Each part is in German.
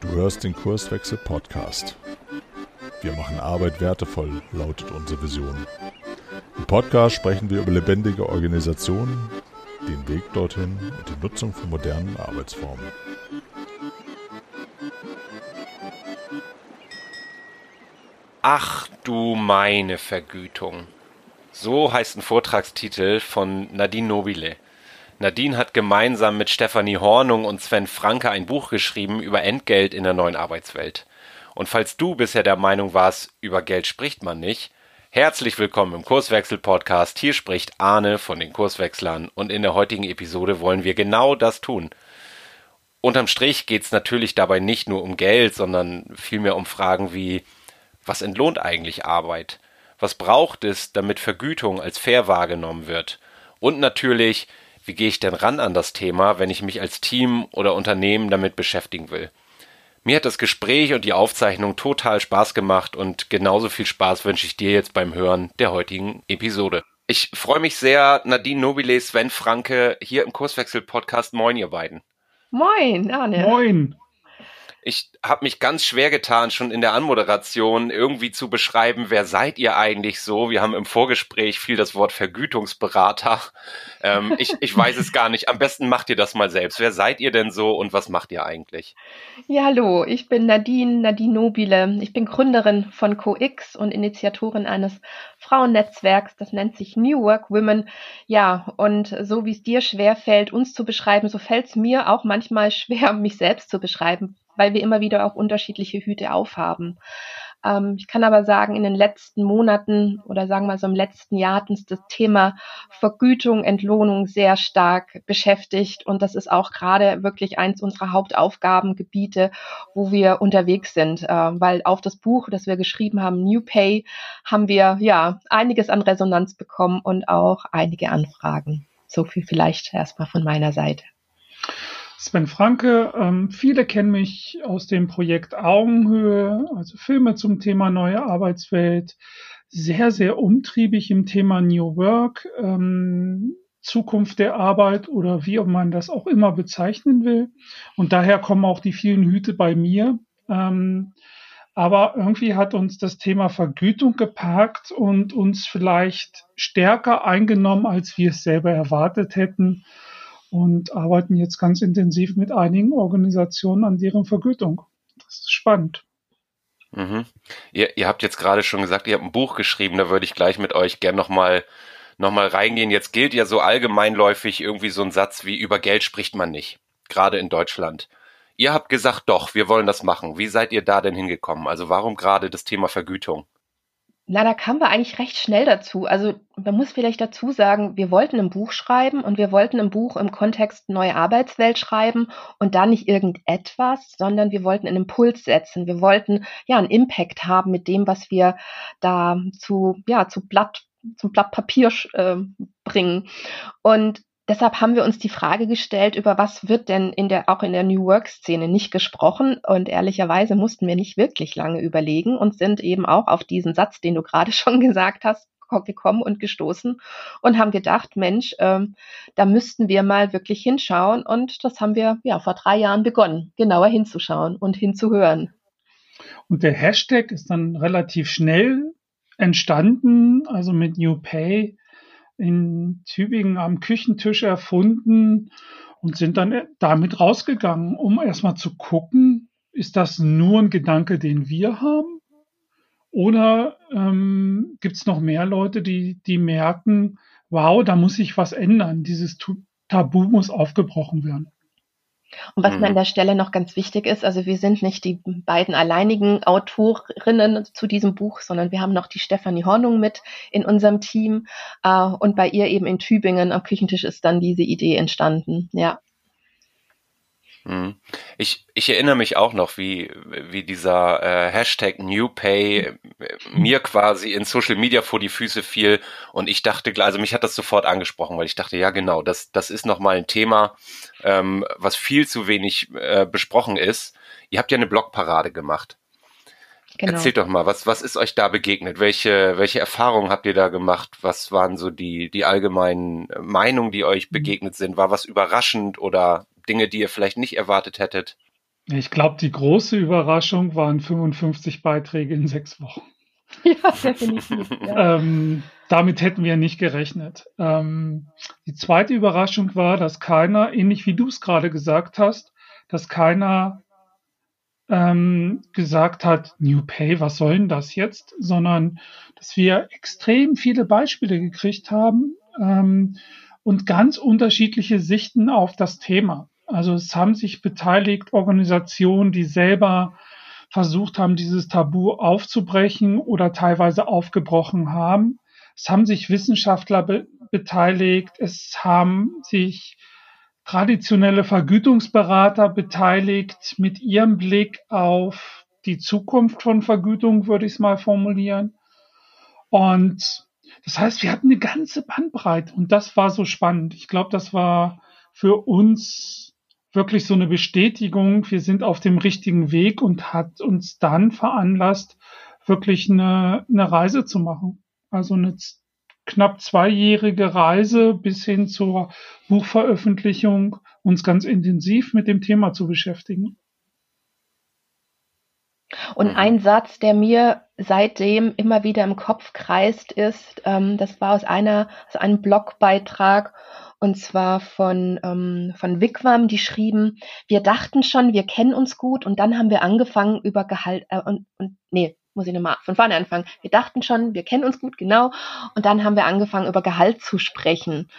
Du hörst den Kurswechsel Podcast. Wir machen Arbeit wertevoll, lautet unsere Vision. Im Podcast sprechen wir über lebendige Organisationen, den Weg dorthin und die Nutzung von modernen Arbeitsformen. Ach du meine Vergütung. So heißt ein Vortragstitel von Nadine Nobile. Nadine hat gemeinsam mit Stefanie Hornung und Sven Franke ein Buch geschrieben über Entgelt in der neuen Arbeitswelt. Und falls du bisher der Meinung warst, über Geld spricht man nicht, herzlich willkommen im Kurswechsel-Podcast. Hier spricht Arne von den Kurswechslern und in der heutigen Episode wollen wir genau das tun. Unterm Strich geht es natürlich dabei nicht nur um Geld, sondern vielmehr um Fragen wie, was entlohnt eigentlich Arbeit? Was braucht es, damit Vergütung als fair wahrgenommen wird? Und natürlich, wie gehe ich denn ran an das Thema, wenn ich mich als Team oder Unternehmen damit beschäftigen will? Mir hat das Gespräch und die Aufzeichnung total Spaß gemacht und genauso viel Spaß wünsche ich dir jetzt beim Hören der heutigen Episode. Ich freue mich sehr, Nadine Nobile, Sven Franke hier im Kurswechsel-Podcast. Moin, ihr beiden. Moin, Arne. Moin. Ich habe mich ganz schwer getan, schon in der Anmoderation irgendwie zu beschreiben, wer seid ihr eigentlich so? Wir haben im Vorgespräch viel das Wort Vergütungsberater. Ähm, ich, ich weiß es gar nicht. Am besten macht ihr das mal selbst. Wer seid ihr denn so und was macht ihr eigentlich? Ja, hallo, ich bin Nadine, Nadine Nobile. Ich bin Gründerin von CoX und Initiatorin eines Frauennetzwerks, das nennt sich New Work Women. Ja, und so wie es dir schwer fällt, uns zu beschreiben, so fällt es mir auch manchmal schwer, mich selbst zu beschreiben weil wir immer wieder auch unterschiedliche Hüte aufhaben. Ähm, ich kann aber sagen, in den letzten Monaten oder sagen wir so im letzten Jahr hat uns das Thema Vergütung, Entlohnung sehr stark beschäftigt und das ist auch gerade wirklich eins unserer Hauptaufgabengebiete, wo wir unterwegs sind, äh, weil auf das Buch, das wir geschrieben haben, New Pay, haben wir ja einiges an Resonanz bekommen und auch einige Anfragen. So viel vielleicht erstmal von meiner Seite. Sven Franke. Ähm, viele kennen mich aus dem Projekt Augenhöhe, also Filme zum Thema neue Arbeitswelt. Sehr, sehr umtriebig im Thema New Work, ähm, Zukunft der Arbeit oder wie man das auch immer bezeichnen will. Und daher kommen auch die vielen Hüte bei mir. Ähm, aber irgendwie hat uns das Thema Vergütung gepackt und uns vielleicht stärker eingenommen, als wir es selber erwartet hätten und arbeiten jetzt ganz intensiv mit einigen Organisationen an deren Vergütung. Das ist spannend. Mhm. Ihr, ihr habt jetzt gerade schon gesagt, ihr habt ein Buch geschrieben, da würde ich gleich mit euch gern nochmal noch mal reingehen. Jetzt gilt ja so allgemeinläufig irgendwie so ein Satz wie über Geld spricht man nicht, gerade in Deutschland. Ihr habt gesagt, doch, wir wollen das machen. Wie seid ihr da denn hingekommen? Also warum gerade das Thema Vergütung? Na, da kamen wir eigentlich recht schnell dazu. Also man muss vielleicht dazu sagen, wir wollten ein Buch schreiben und wir wollten ein Buch im Kontext neue Arbeitswelt schreiben und da nicht irgendetwas, sondern wir wollten einen Impuls setzen. Wir wollten ja einen Impact haben mit dem, was wir da zu ja zu Blatt zum Blatt Papier äh, bringen. Und deshalb haben wir uns die Frage gestellt, über was wird denn in der, auch in der New Work Szene nicht gesprochen? Und ehrlicherweise mussten wir nicht wirklich lange überlegen und sind eben auch auf diesen Satz, den du gerade schon gesagt hast, gekommen und gestoßen und haben gedacht, Mensch, ähm, da müssten wir mal wirklich hinschauen. Und das haben wir ja vor drei Jahren begonnen, genauer hinzuschauen und hinzuhören. Und der Hashtag ist dann relativ schnell entstanden, also mit New Pay in Tübingen am Küchentisch erfunden und sind dann damit rausgegangen, um erstmal zu gucken, ist das nur ein Gedanke, den wir haben? Oder ähm, gibt es noch mehr Leute, die, die merken, wow, da muss sich was ändern, dieses Tabu muss aufgebrochen werden? Und was mhm. mir an mhm. der Stelle noch ganz wichtig ist, also wir sind nicht die beiden alleinigen Autorinnen zu diesem Buch, sondern wir haben noch die Stefanie Hornung mit in unserem Team. Äh, und bei ihr eben in Tübingen am Küchentisch ist dann diese Idee entstanden. Ja. Mhm. Ich, ich erinnere mich auch noch, wie, wie dieser äh, Hashtag NewPay äh, mir quasi in Social Media vor die Füße fiel und ich dachte, also mich hat das sofort angesprochen, weil ich dachte, ja genau, das, das ist nochmal ein Thema, ähm, was viel zu wenig äh, besprochen ist. Ihr habt ja eine Blogparade gemacht. Genau. Erzählt doch mal, was, was ist euch da begegnet? Welche, welche Erfahrungen habt ihr da gemacht? Was waren so die, die allgemeinen Meinungen, die euch begegnet sind? War was überraschend oder Dinge, die ihr vielleicht nicht erwartet hättet? Ich glaube, die große Überraschung waren 55 Beiträge in sechs Wochen. Ja, definitiv. Ja. Ähm, damit hätten wir nicht gerechnet. Ähm, die zweite Überraschung war, dass keiner, ähnlich wie du es gerade gesagt hast, dass keiner ähm, gesagt hat, New Pay, was soll denn das jetzt? Sondern dass wir extrem viele Beispiele gekriegt haben ähm, und ganz unterschiedliche Sichten auf das Thema. Also es haben sich beteiligt Organisationen, die selber versucht haben, dieses Tabu aufzubrechen oder teilweise aufgebrochen haben. Es haben sich Wissenschaftler be beteiligt, es haben sich traditionelle Vergütungsberater beteiligt mit ihrem Blick auf die Zukunft von Vergütung, würde ich es mal formulieren. Und das heißt, wir hatten eine ganze Bandbreite und das war so spannend. Ich glaube, das war für uns wirklich so eine Bestätigung, wir sind auf dem richtigen Weg und hat uns dann veranlasst, wirklich eine, eine Reise zu machen. Also eine knapp zweijährige Reise bis hin zur Buchveröffentlichung, uns ganz intensiv mit dem Thema zu beschäftigen. Und mhm. ein Satz, der mir seitdem immer wieder im Kopf kreist, ist, ähm, das war aus einer, aus einem Blogbeitrag und zwar von, ähm, von Wigwam, die schrieben, wir dachten schon, wir kennen uns gut und dann haben wir angefangen über Gehalt, äh, und, und nee, muss ich nochmal von vorne anfangen. Wir dachten schon, wir kennen uns gut, genau, und dann haben wir angefangen über Gehalt zu sprechen.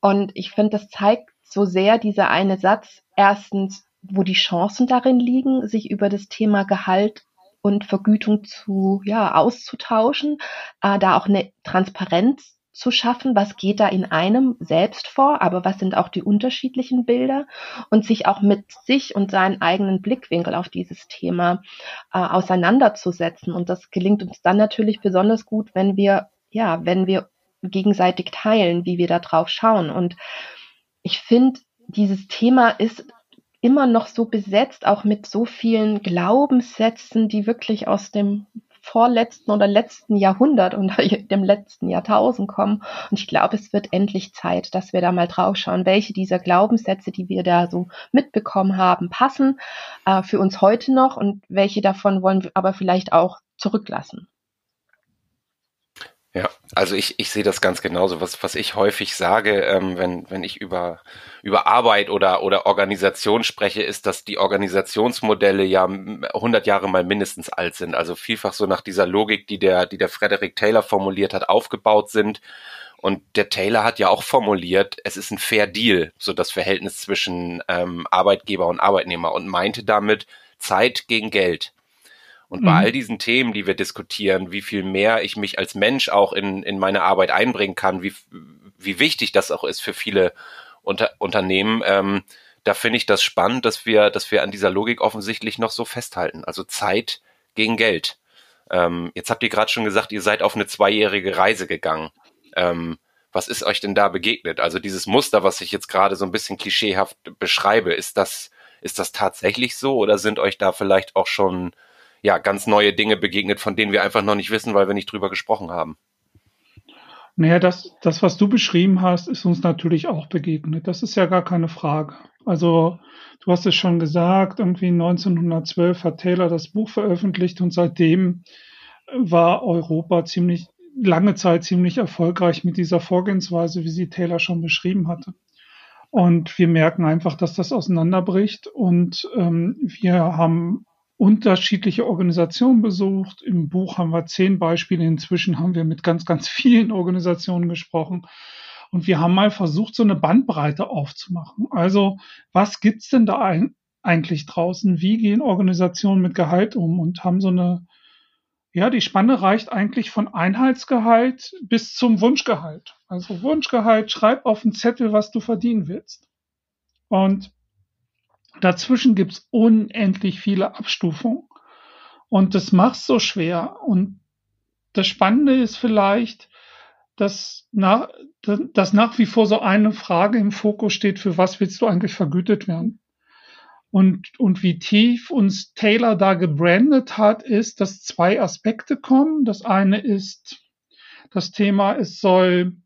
Und ich finde, das zeigt so sehr dieser eine Satz, erstens, wo die Chancen darin liegen, sich über das Thema Gehalt und Vergütung zu, ja, auszutauschen, äh, da auch eine Transparenz zu schaffen, was geht da in einem selbst vor, aber was sind auch die unterschiedlichen Bilder und sich auch mit sich und seinen eigenen Blickwinkel auf dieses Thema äh, auseinanderzusetzen. Und das gelingt uns dann natürlich besonders gut, wenn wir, ja, wenn wir gegenseitig teilen, wie wir da drauf schauen. Und ich finde, dieses Thema ist immer noch so besetzt, auch mit so vielen Glaubenssätzen, die wirklich aus dem vorletzten oder letzten Jahrhundert und dem letzten Jahrtausend kommen. Und ich glaube, es wird endlich Zeit, dass wir da mal drauf schauen, welche dieser Glaubenssätze, die wir da so mitbekommen haben, passen äh, für uns heute noch und welche davon wollen wir aber vielleicht auch zurücklassen. Ja, also ich, ich sehe das ganz genauso. Was, was ich häufig sage, ähm, wenn, wenn ich über, über Arbeit oder, oder Organisation spreche, ist, dass die Organisationsmodelle ja 100 Jahre mal mindestens alt sind. Also vielfach so nach dieser Logik, die der, die der Frederick Taylor formuliert hat, aufgebaut sind. Und der Taylor hat ja auch formuliert, es ist ein Fair Deal, so das Verhältnis zwischen ähm, Arbeitgeber und Arbeitnehmer und meinte damit Zeit gegen Geld. Und bei mhm. all diesen Themen, die wir diskutieren, wie viel mehr ich mich als Mensch auch in, in meine Arbeit einbringen kann, wie, wie wichtig das auch ist für viele Unter Unternehmen, ähm, da finde ich das spannend, dass wir, dass wir an dieser Logik offensichtlich noch so festhalten. Also Zeit gegen Geld. Ähm, jetzt habt ihr gerade schon gesagt, ihr seid auf eine zweijährige Reise gegangen. Ähm, was ist euch denn da begegnet? Also dieses Muster, was ich jetzt gerade so ein bisschen klischeehaft beschreibe, ist das, ist das tatsächlich so oder sind euch da vielleicht auch schon ja, ganz neue Dinge begegnet, von denen wir einfach noch nicht wissen, weil wir nicht drüber gesprochen haben. Naja, das, das, was du beschrieben hast, ist uns natürlich auch begegnet. Das ist ja gar keine Frage. Also, du hast es schon gesagt, irgendwie 1912 hat Taylor das Buch veröffentlicht und seitdem war Europa ziemlich, lange Zeit ziemlich erfolgreich mit dieser Vorgehensweise, wie sie Taylor schon beschrieben hatte. Und wir merken einfach, dass das auseinanderbricht und ähm, wir haben unterschiedliche Organisationen besucht. Im Buch haben wir zehn Beispiele. Inzwischen haben wir mit ganz, ganz vielen Organisationen gesprochen. Und wir haben mal versucht, so eine Bandbreite aufzumachen. Also, was gibt's denn da ein, eigentlich draußen? Wie gehen Organisationen mit Gehalt um? Und haben so eine, ja, die Spanne reicht eigentlich von Einheitsgehalt bis zum Wunschgehalt. Also Wunschgehalt, schreib auf den Zettel, was du verdienen willst. Und Dazwischen gibt's unendlich viele Abstufungen. Und das macht's so schwer. Und das Spannende ist vielleicht, dass nach, dass nach wie vor so eine Frage im Fokus steht, für was willst du eigentlich vergütet werden? Und, und wie tief uns Taylor da gebrandet hat, ist, dass zwei Aspekte kommen. Das eine ist das Thema, es soll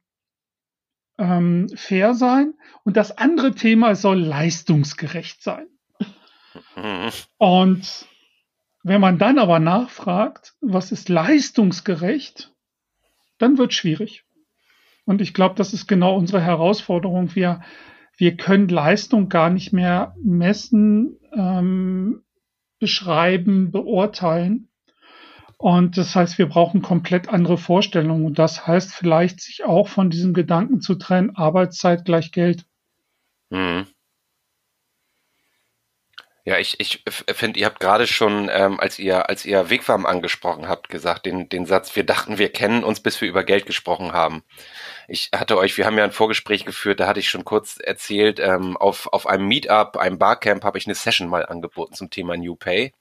ähm, fair sein und das andere Thema soll leistungsgerecht sein. Und wenn man dann aber nachfragt, was ist leistungsgerecht, dann wird schwierig. Und ich glaube, das ist genau unsere Herausforderung. Wir, wir können Leistung gar nicht mehr messen, ähm, beschreiben, beurteilen. Und das heißt, wir brauchen komplett andere Vorstellungen. Und das heißt vielleicht, sich auch von diesem Gedanken zu trennen, Arbeitszeit gleich Geld. Mhm. Ja, ich, ich finde, ihr habt gerade schon, ähm, als ihr, als ihr Wegwarm angesprochen habt, gesagt, den, den Satz, wir dachten, wir kennen uns, bis wir über Geld gesprochen haben. Ich hatte euch, wir haben ja ein Vorgespräch geführt, da hatte ich schon kurz erzählt, ähm, auf, auf einem Meetup, einem Barcamp, habe ich eine Session mal angeboten zum Thema New Pay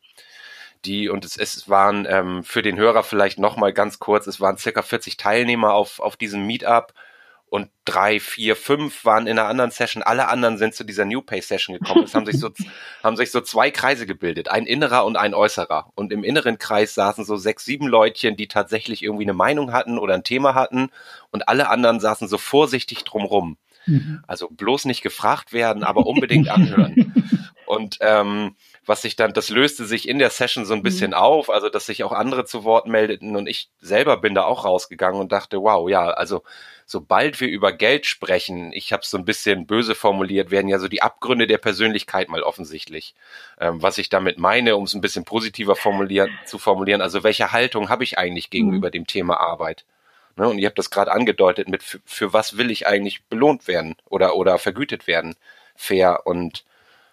die, und es, es waren ähm, für den Hörer vielleicht nochmal ganz kurz, es waren circa 40 Teilnehmer auf, auf diesem Meetup und drei, vier, fünf waren in einer anderen Session. Alle anderen sind zu dieser New Pay Session gekommen. Es haben sich so, haben sich so zwei Kreise gebildet. Ein innerer und ein äußerer. Und im inneren Kreis saßen so sechs, sieben Leutchen, die tatsächlich irgendwie eine Meinung hatten oder ein Thema hatten. Und alle anderen saßen so vorsichtig drumrum. Mhm. Also bloß nicht gefragt werden, aber unbedingt anhören. Und ähm, was sich dann, das löste sich in der Session so ein bisschen mhm. auf, also dass sich auch andere zu Wort meldeten und ich selber bin da auch rausgegangen und dachte, wow, ja, also sobald wir über Geld sprechen, ich habe es so ein bisschen böse formuliert, werden ja so die Abgründe der Persönlichkeit mal offensichtlich. Ähm, was ich damit meine, um es ein bisschen positiver formulieren, zu formulieren, also welche Haltung habe ich eigentlich gegenüber mhm. dem Thema Arbeit? Ne, und ihr habt das gerade angedeutet mit, für, für was will ich eigentlich belohnt werden oder, oder vergütet werden? Fair und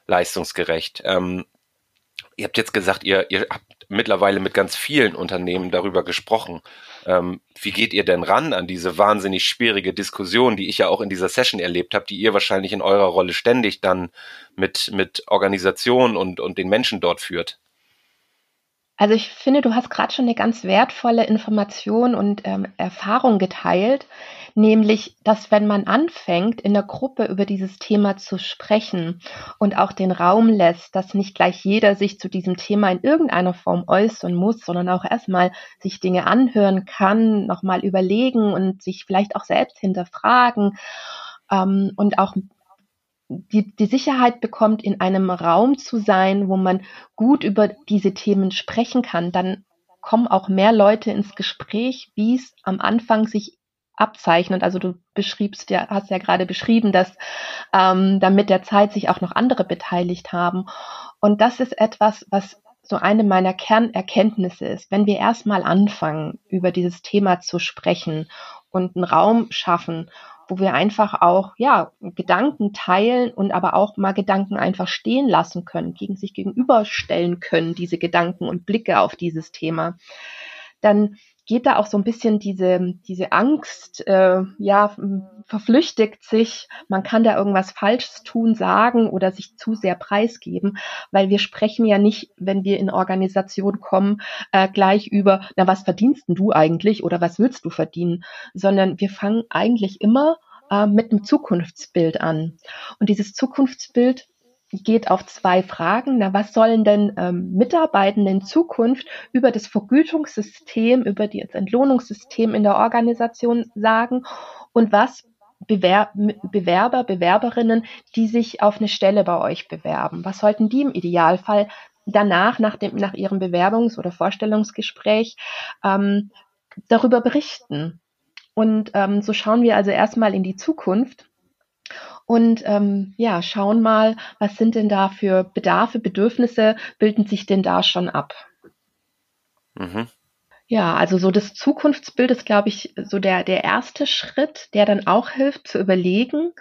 leistungsgerecht. Ähm, Ihr habt jetzt gesagt, ihr, ihr habt mittlerweile mit ganz vielen Unternehmen darüber gesprochen. Ähm, wie geht ihr denn ran an diese wahnsinnig schwierige Diskussion, die ich ja auch in dieser Session erlebt habe, die ihr wahrscheinlich in eurer Rolle ständig dann mit, mit Organisationen und, und den Menschen dort führt? Also ich finde, du hast gerade schon eine ganz wertvolle Information und ähm, Erfahrung geteilt, nämlich, dass wenn man anfängt, in der Gruppe über dieses Thema zu sprechen und auch den Raum lässt, dass nicht gleich jeder sich zu diesem Thema in irgendeiner Form äußern muss, sondern auch erstmal sich Dinge anhören kann, nochmal überlegen und sich vielleicht auch selbst hinterfragen ähm, und auch die, die Sicherheit bekommt, in einem Raum zu sein, wo man gut über diese Themen sprechen kann, dann kommen auch mehr Leute ins Gespräch, wie es am Anfang sich abzeichnet. Also du beschriebst ja, hast ja gerade beschrieben, dass ähm, dann mit der Zeit sich auch noch andere beteiligt haben. Und das ist etwas, was so eine meiner Kernerkenntnisse ist. Wenn wir erstmal anfangen, über dieses Thema zu sprechen und einen Raum schaffen wo wir einfach auch, ja, Gedanken teilen und aber auch mal Gedanken einfach stehen lassen können, gegen sich gegenüberstellen können, diese Gedanken und Blicke auf dieses Thema. Dann geht da auch so ein bisschen diese, diese Angst, äh, ja, verflüchtigt sich, man kann da irgendwas Falsches tun, sagen oder sich zu sehr preisgeben, weil wir sprechen ja nicht, wenn wir in Organisation kommen, äh, gleich über, na, was verdienst du eigentlich oder was willst du verdienen, sondern wir fangen eigentlich immer äh, mit einem Zukunftsbild an. Und dieses Zukunftsbild geht auf zwei Fragen. Na, was sollen denn ähm, Mitarbeitende in Zukunft über das Vergütungssystem, über das Entlohnungssystem in der Organisation sagen und was Bewer Bewerber, Bewerberinnen, die sich auf eine Stelle bei euch bewerben? Was sollten die im Idealfall danach, nach, dem, nach ihrem Bewerbungs- oder Vorstellungsgespräch ähm, darüber berichten? Und ähm, so schauen wir also erstmal in die Zukunft und ähm, ja, schauen mal, was sind denn da für Bedarfe, Bedürfnisse, bilden sich denn da schon ab? Mhm. Ja, also so das Zukunftsbild ist, glaube ich, so der, der erste Schritt, der dann auch hilft zu überlegen,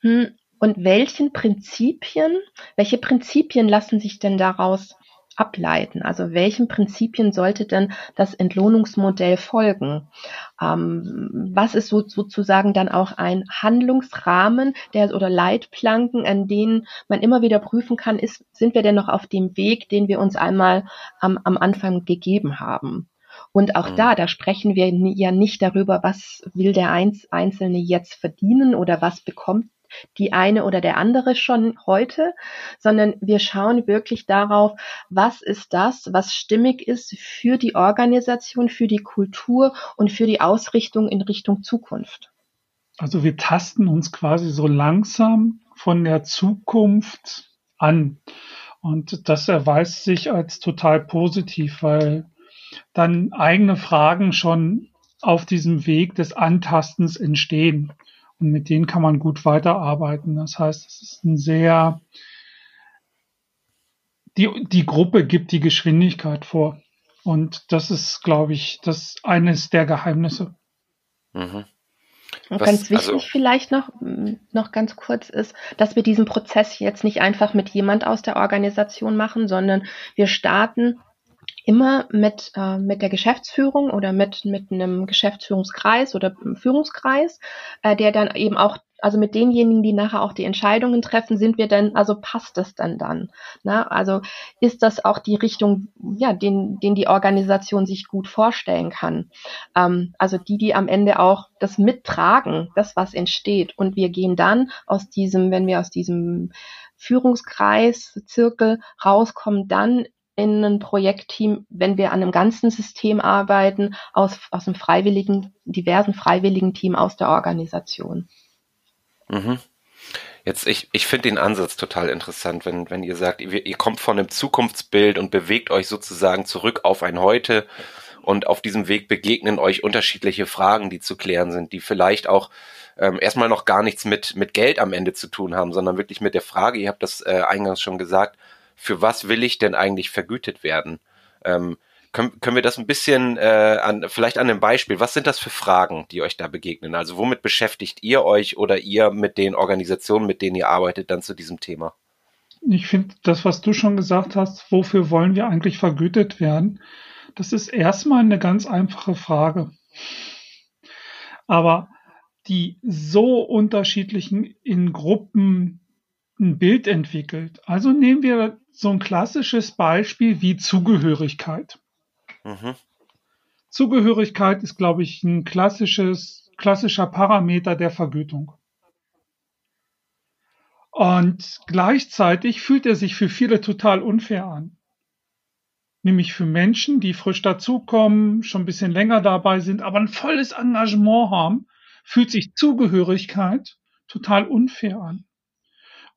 hm, und welchen Prinzipien, welche Prinzipien lassen sich denn daraus ableiten? Also welchen Prinzipien sollte denn das Entlohnungsmodell folgen? Ähm, was ist so, sozusagen dann auch ein Handlungsrahmen der, oder Leitplanken, an denen man immer wieder prüfen kann, ist, sind wir denn noch auf dem Weg, den wir uns einmal am, am Anfang gegeben haben? Und auch mhm. da, da sprechen wir ja nicht darüber, was will der Einzelne jetzt verdienen oder was bekommt die eine oder der andere schon heute, sondern wir schauen wirklich darauf, was ist das, was stimmig ist für die Organisation, für die Kultur und für die Ausrichtung in Richtung Zukunft. Also wir tasten uns quasi so langsam von der Zukunft an. Und das erweist sich als total positiv, weil dann eigene Fragen schon auf diesem Weg des Antastens entstehen. Und mit denen kann man gut weiterarbeiten. Das heißt, es ist ein sehr, die, die Gruppe gibt die Geschwindigkeit vor. Und das ist, glaube ich, das eines der Geheimnisse. Mhm. Und Was, ganz wichtig also, vielleicht noch, noch ganz kurz ist, dass wir diesen Prozess jetzt nicht einfach mit jemand aus der Organisation machen, sondern wir starten immer mit, äh, mit der Geschäftsführung oder mit, mit einem Geschäftsführungskreis oder Führungskreis, äh, der dann eben auch, also mit denjenigen, die nachher auch die Entscheidungen treffen, sind wir denn, also passt das denn dann? Ne? Also ist das auch die Richtung, ja, den, den die Organisation sich gut vorstellen kann? Ähm, also die, die am Ende auch das mittragen, das, was entsteht. Und wir gehen dann aus diesem, wenn wir aus diesem Führungskreis, Zirkel rauskommen, dann Projektteam, wenn wir an einem ganzen System arbeiten, aus, aus einem freiwilligen, diversen freiwilligen Team aus der Organisation. Mhm. Jetzt, ich, ich finde den Ansatz total interessant, wenn, wenn ihr sagt, ihr, ihr kommt von einem Zukunftsbild und bewegt euch sozusagen zurück auf ein Heute und auf diesem Weg begegnen euch unterschiedliche Fragen, die zu klären sind, die vielleicht auch ähm, erstmal noch gar nichts mit, mit Geld am Ende zu tun haben, sondern wirklich mit der Frage, ihr habt das äh, eingangs schon gesagt, für was will ich denn eigentlich vergütet werden? Ähm, können, können wir das ein bisschen äh, an, vielleicht an einem Beispiel, was sind das für Fragen, die euch da begegnen? Also womit beschäftigt ihr euch oder ihr mit den Organisationen, mit denen ihr arbeitet, dann zu diesem Thema? Ich finde das, was du schon gesagt hast, wofür wollen wir eigentlich vergütet werden? Das ist erstmal eine ganz einfache Frage. Aber die so unterschiedlichen in Gruppen ein Bild entwickelt. Also nehmen wir so ein klassisches Beispiel wie Zugehörigkeit. Mhm. Zugehörigkeit ist, glaube ich, ein klassisches, klassischer Parameter der Vergütung. Und gleichzeitig fühlt er sich für viele total unfair an. Nämlich für Menschen, die frisch dazukommen, schon ein bisschen länger dabei sind, aber ein volles Engagement haben, fühlt sich Zugehörigkeit total unfair an.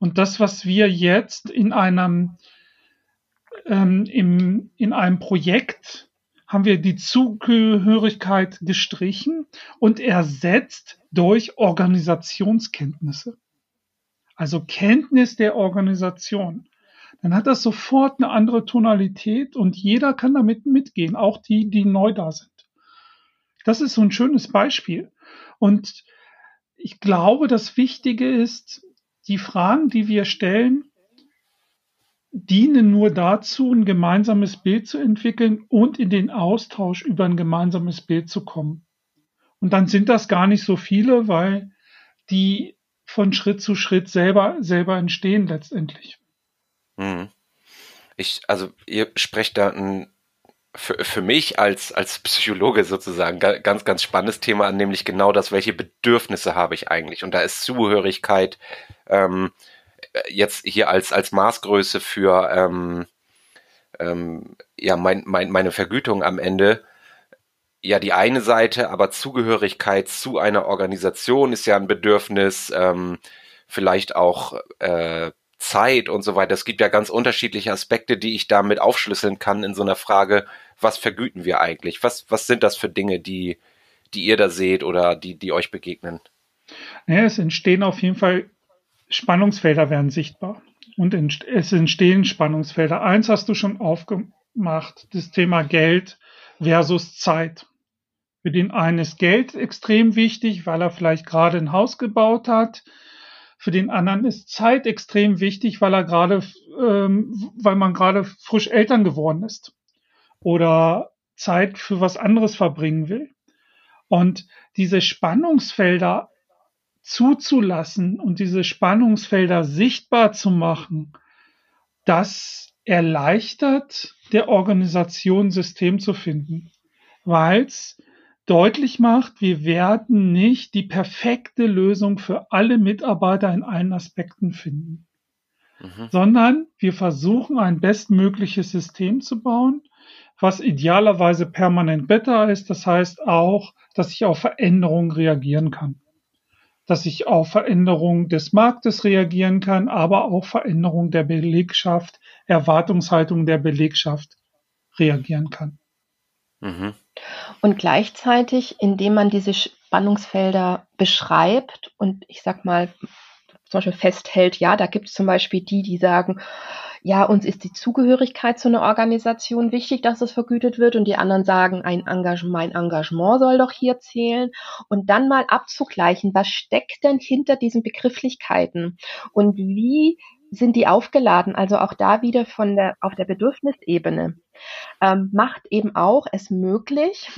Und das, was wir jetzt in einem, ähm, im, in einem Projekt haben wir die Zugehörigkeit gestrichen und ersetzt durch Organisationskenntnisse. Also Kenntnis der Organisation. Dann hat das sofort eine andere Tonalität und jeder kann damit mitgehen, auch die, die neu da sind. Das ist so ein schönes Beispiel. Und ich glaube, das Wichtige ist, die Fragen, die wir stellen, dienen nur dazu, ein gemeinsames Bild zu entwickeln und in den Austausch über ein gemeinsames Bild zu kommen. Und dann sind das gar nicht so viele, weil die von Schritt zu Schritt selber, selber entstehen letztendlich. Hm. Ich, also ihr sprecht da ein für, für mich als, als Psychologe sozusagen ganz, ganz spannendes Thema an, nämlich genau das, welche Bedürfnisse habe ich eigentlich? Und da ist Zugehörigkeit ähm, jetzt hier als, als Maßgröße für ähm, ähm, ja, mein, mein, meine Vergütung am Ende ja die eine Seite, aber Zugehörigkeit zu einer Organisation ist ja ein Bedürfnis, ähm, vielleicht auch äh, Zeit und so weiter. Es gibt ja ganz unterschiedliche Aspekte, die ich damit aufschlüsseln kann in so einer Frage, was vergüten wir eigentlich? Was, was sind das für Dinge, die, die ihr da seht oder die, die euch begegnen? Ja, es entstehen auf jeden Fall Spannungsfelder werden sichtbar. Und es entstehen Spannungsfelder. Eins hast du schon aufgemacht, das Thema Geld versus Zeit. Für den einen ist Geld extrem wichtig, weil er vielleicht gerade ein Haus gebaut hat. Für den anderen ist Zeit extrem wichtig, weil er gerade, ähm, weil man gerade frisch Eltern geworden ist oder Zeit für was anderes verbringen will. Und diese Spannungsfelder zuzulassen und diese Spannungsfelder sichtbar zu machen, das erleichtert der Organisation System zu finden, weil es deutlich macht, wir werden nicht die perfekte Lösung für alle Mitarbeiter in allen Aspekten finden, mhm. sondern wir versuchen ein bestmögliches System zu bauen, was idealerweise permanent besser ist. Das heißt auch, dass ich auf Veränderungen reagieren kann. dass ich auf Veränderungen des Marktes reagieren kann, aber auch Veränderungen der Belegschaft, Erwartungshaltung der Belegschaft reagieren kann. Mhm. Und gleichzeitig, indem man diese Spannungsfelder beschreibt und ich sag mal zum Beispiel festhält, ja, da gibt es zum Beispiel die, die sagen, ja, uns ist die Zugehörigkeit zu einer Organisation wichtig, dass es vergütet wird. Und die anderen sagen, ein Engagement, mein Engagement soll doch hier zählen. Und dann mal abzugleichen, was steckt denn hinter diesen Begrifflichkeiten? Und wie sind die aufgeladen, also auch da wieder von der, auf der Bedürfnisebene, ähm, macht eben auch es möglich,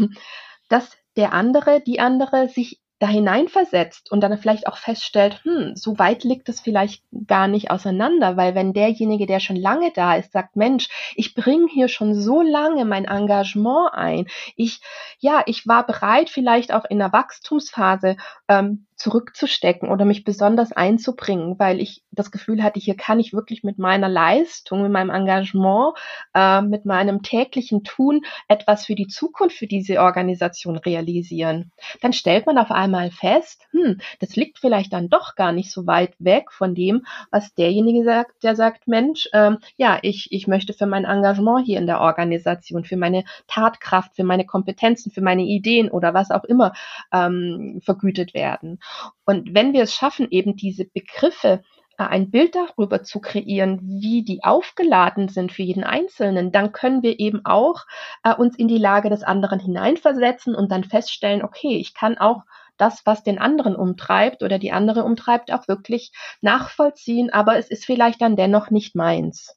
dass der andere, die andere sich da hineinversetzt und dann vielleicht auch feststellt, hm, so weit liegt es vielleicht gar nicht auseinander, weil wenn derjenige, der schon lange da ist, sagt, Mensch, ich bringe hier schon so lange mein Engagement ein, ich, ja, ich war bereit, vielleicht auch in der Wachstumsphase ähm, zurückzustecken oder mich besonders einzubringen, weil ich das Gefühl hatte, hier kann ich wirklich mit meiner Leistung, mit meinem Engagement, äh, mit meinem täglichen Tun etwas für die Zukunft für diese Organisation realisieren. Dann stellt man auf einmal fest, hm, das liegt vielleicht dann doch gar nicht so weit weg von dem, was derjenige sagt, der sagt, Mensch, ähm, ja, ich, ich möchte für mein Engagement hier in der Organisation, für meine Tatkraft, für meine Kompetenzen, für meine Ideen oder was auch immer ähm, vergütet werden. Und wenn wir es schaffen, eben diese Begriffe äh, ein Bild darüber zu kreieren, wie die aufgeladen sind für jeden Einzelnen, dann können wir eben auch äh, uns in die Lage des anderen hineinversetzen und dann feststellen, okay, ich kann auch das, was den anderen umtreibt oder die andere umtreibt, auch wirklich nachvollziehen, aber es ist vielleicht dann dennoch nicht meins.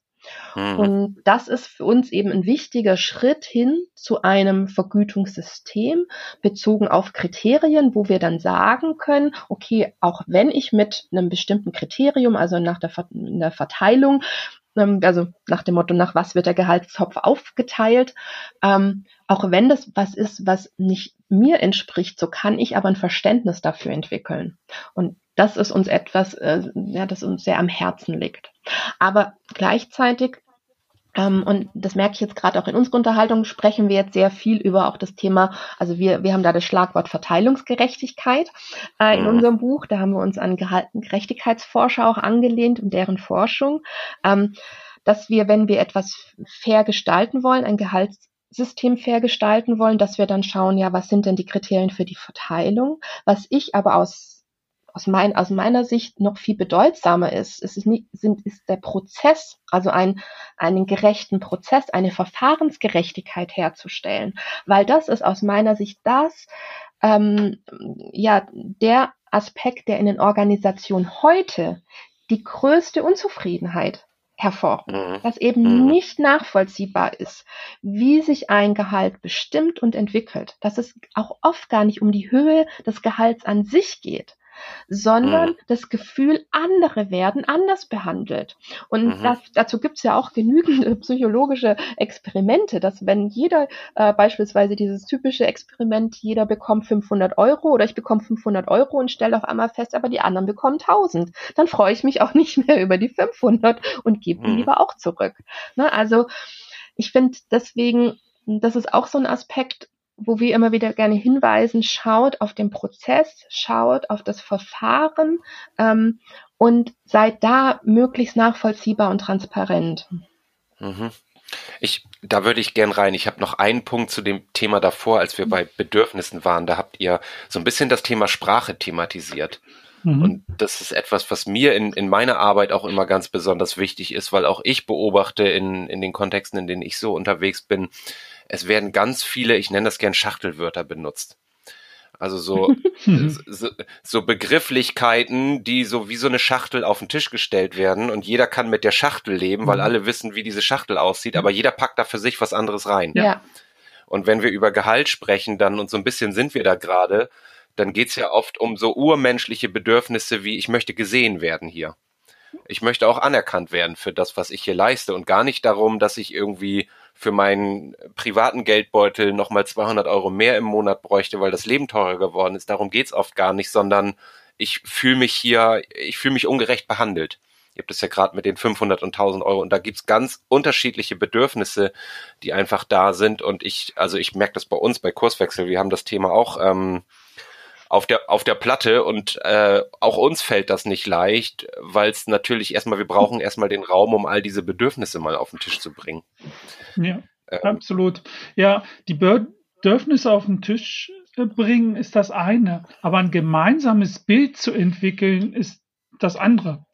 Mhm. Und das ist für uns eben ein wichtiger Schritt hin zu einem Vergütungssystem bezogen auf Kriterien, wo wir dann sagen können, okay, auch wenn ich mit einem bestimmten Kriterium, also nach der, der Verteilung, ähm, also nach dem Motto, nach was wird der Gehaltstopf aufgeteilt, ähm, auch wenn das was ist, was nicht mir entspricht, so kann ich aber ein Verständnis dafür entwickeln. Und das ist uns etwas, äh, ja, das uns sehr am Herzen liegt. Aber gleichzeitig ähm, und das merke ich jetzt gerade auch in unserer Unterhaltung, sprechen wir jetzt sehr viel über auch das Thema, also wir, wir haben da das Schlagwort Verteilungsgerechtigkeit äh, in mhm. unserem Buch. Da haben wir uns an Gerechtigkeitsforscher auch angelehnt und deren Forschung, ähm, dass wir, wenn wir etwas fair gestalten wollen, ein Gehaltssystem fair gestalten wollen, dass wir dann schauen, ja, was sind denn die Kriterien für die Verteilung? Was ich aber aus aus, mein, aus meiner Sicht noch viel bedeutsamer ist, ist, nicht, sind, ist der Prozess, also ein, einen gerechten Prozess, eine Verfahrensgerechtigkeit herzustellen. Weil das ist aus meiner Sicht das, ähm, ja, der Aspekt, der in den Organisationen heute die größte Unzufriedenheit hervorruft, mhm. dass eben mhm. nicht nachvollziehbar ist, wie sich ein Gehalt bestimmt und entwickelt, dass es auch oft gar nicht um die Höhe des Gehalts an sich geht, sondern mhm. das Gefühl, andere werden anders behandelt. Und mhm. das, dazu gibt es ja auch genügend psychologische Experimente, dass wenn jeder äh, beispielsweise dieses typische Experiment, jeder bekommt 500 Euro oder ich bekomme 500 Euro und stelle auf einmal fest, aber die anderen bekommen 1000, dann freue ich mich auch nicht mehr über die 500 und gebe mhm. lieber auch zurück. Ne? Also ich finde deswegen, das ist auch so ein Aspekt, wo wir immer wieder gerne hinweisen, schaut auf den Prozess, schaut auf das Verfahren ähm, und seid da möglichst nachvollziehbar und transparent. Mhm. Ich, da würde ich gern rein. Ich habe noch einen Punkt zu dem Thema davor, als wir bei Bedürfnissen waren. Da habt ihr so ein bisschen das Thema Sprache thematisiert. Mhm. Und das ist etwas, was mir in, in meiner Arbeit auch immer ganz besonders wichtig ist, weil auch ich beobachte in, in den Kontexten, in denen ich so unterwegs bin, es werden ganz viele, ich nenne das gern Schachtelwörter benutzt. Also so, so, so Begrifflichkeiten, die so wie so eine Schachtel auf den Tisch gestellt werden und jeder kann mit der Schachtel leben, weil mhm. alle wissen, wie diese Schachtel aussieht, aber jeder packt da für sich was anderes rein. Ja. Und wenn wir über Gehalt sprechen, dann und so ein bisschen sind wir da gerade, dann geht's ja oft um so urmenschliche Bedürfnisse wie ich möchte gesehen werden hier. Ich möchte auch anerkannt werden für das, was ich hier leiste und gar nicht darum, dass ich irgendwie für meinen privaten Geldbeutel nochmal 200 Euro mehr im Monat bräuchte, weil das Leben teurer geworden ist. Darum geht's oft gar nicht, sondern ich fühle mich hier, ich fühle mich ungerecht behandelt. Ihr habt es ja gerade mit den 500 und 1000 Euro und da gibt's ganz unterschiedliche Bedürfnisse, die einfach da sind und ich, also ich merke das bei uns bei Kurswechsel, wir haben das Thema auch ähm, auf der, auf der Platte und äh, auch uns fällt das nicht leicht, weil es natürlich erstmal, wir brauchen erstmal den Raum, um all diese Bedürfnisse mal auf den Tisch zu bringen. Ja, ähm. absolut. Ja, die Bedürfnisse auf den Tisch äh, bringen ist das eine, aber ein gemeinsames Bild zu entwickeln ist das andere.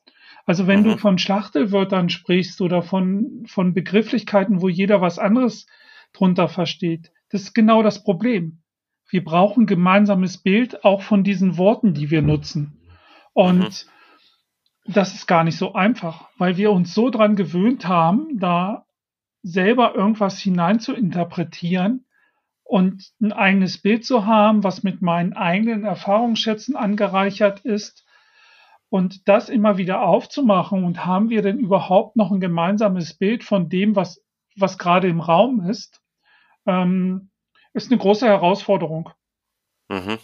Also wenn mhm. du von Schlachtelwörtern sprichst oder von, von Begrifflichkeiten, wo jeder was anderes drunter versteht, das ist genau das Problem wir brauchen gemeinsames Bild auch von diesen Worten, die wir nutzen. Und mhm. das ist gar nicht so einfach, weil wir uns so dran gewöhnt haben, da selber irgendwas hinein zu interpretieren und ein eigenes Bild zu haben, was mit meinen eigenen Erfahrungsschätzen angereichert ist und das immer wieder aufzumachen und haben wir denn überhaupt noch ein gemeinsames Bild von dem, was, was gerade im Raum ist? Ähm, ist eine große Herausforderung. Mhm.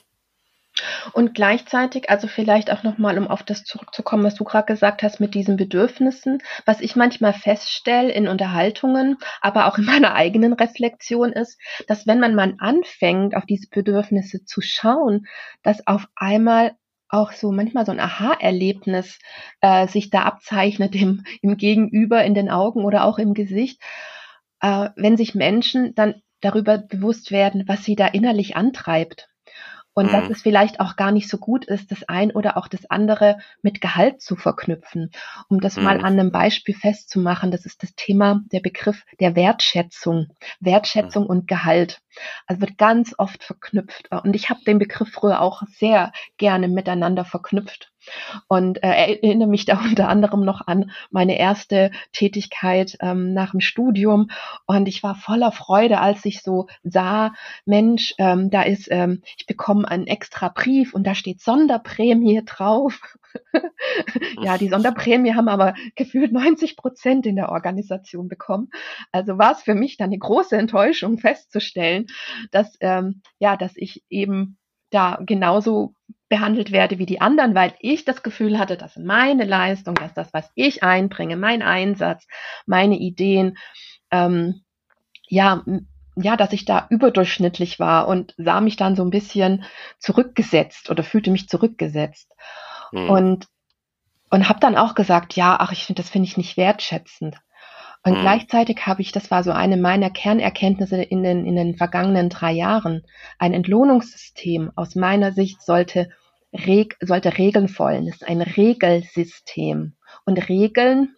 Und gleichzeitig, also vielleicht auch nochmal, um auf das zurückzukommen, was du gerade gesagt hast mit diesen Bedürfnissen, was ich manchmal feststelle in Unterhaltungen, aber auch in meiner eigenen Reflexion ist, dass wenn man mal anfängt, auf diese Bedürfnisse zu schauen, dass auf einmal auch so manchmal so ein Aha-Erlebnis äh, sich da abzeichnet im, im Gegenüber, in den Augen oder auch im Gesicht, äh, wenn sich Menschen dann darüber bewusst werden, was sie da innerlich antreibt. Und mhm. dass es vielleicht auch gar nicht so gut ist, das ein oder auch das andere mit Gehalt zu verknüpfen. Um das mhm. mal an einem Beispiel festzumachen, das ist das Thema, der Begriff der Wertschätzung. Wertschätzung mhm. und Gehalt. Also wird ganz oft verknüpft. Und ich habe den Begriff früher auch sehr gerne miteinander verknüpft. Und äh, erinnere mich da unter anderem noch an meine erste Tätigkeit ähm, nach dem Studium. Und ich war voller Freude, als ich so sah, Mensch, ähm, da ist, ähm, ich bekomme einen extra Brief und da steht Sonderprämie drauf. ja, die Sonderprämie haben aber gefühlt 90 Prozent in der Organisation bekommen. Also war es für mich dann eine große Enttäuschung festzustellen, dass ähm, ja, dass ich eben da genauso behandelt werde wie die anderen, weil ich das Gefühl hatte, dass meine Leistung, dass das, was ich einbringe, mein Einsatz, meine Ideen, ähm, ja, ja, dass ich da überdurchschnittlich war und sah mich dann so ein bisschen zurückgesetzt oder fühlte mich zurückgesetzt. Mhm. Und, und habe dann auch gesagt, ja, ach, ich finde, das finde ich nicht wertschätzend. Und mhm. gleichzeitig habe ich, das war so eine meiner Kernerkenntnisse in den, in den vergangenen drei Jahren, ein Entlohnungssystem aus meiner Sicht sollte, reg, sollte Regeln folgen. Es ist ein Regelsystem. Und Regeln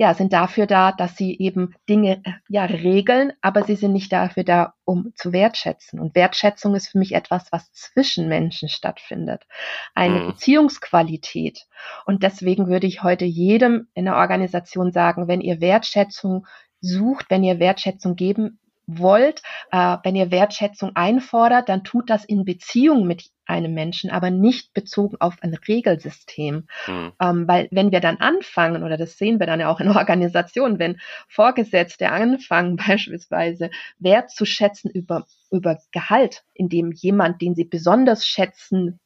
ja, sind dafür da, dass sie eben Dinge äh, ja regeln, aber sie sind nicht dafür da, um zu wertschätzen. Und Wertschätzung ist für mich etwas, was zwischen Menschen stattfindet. Eine mhm. Beziehungsqualität. Und deswegen würde ich heute jedem in der Organisation sagen, wenn ihr Wertschätzung sucht, wenn ihr Wertschätzung geben wollt, äh, wenn ihr Wertschätzung einfordert, dann tut das in Beziehung mit einem Menschen, aber nicht bezogen auf ein Regelsystem. Mhm. Ähm, weil wenn wir dann anfangen, oder das sehen wir dann ja auch in Organisationen, wenn Vorgesetzte anfangen, beispielsweise Wert zu schätzen über, über Gehalt, indem jemand, den sie besonders schätzen,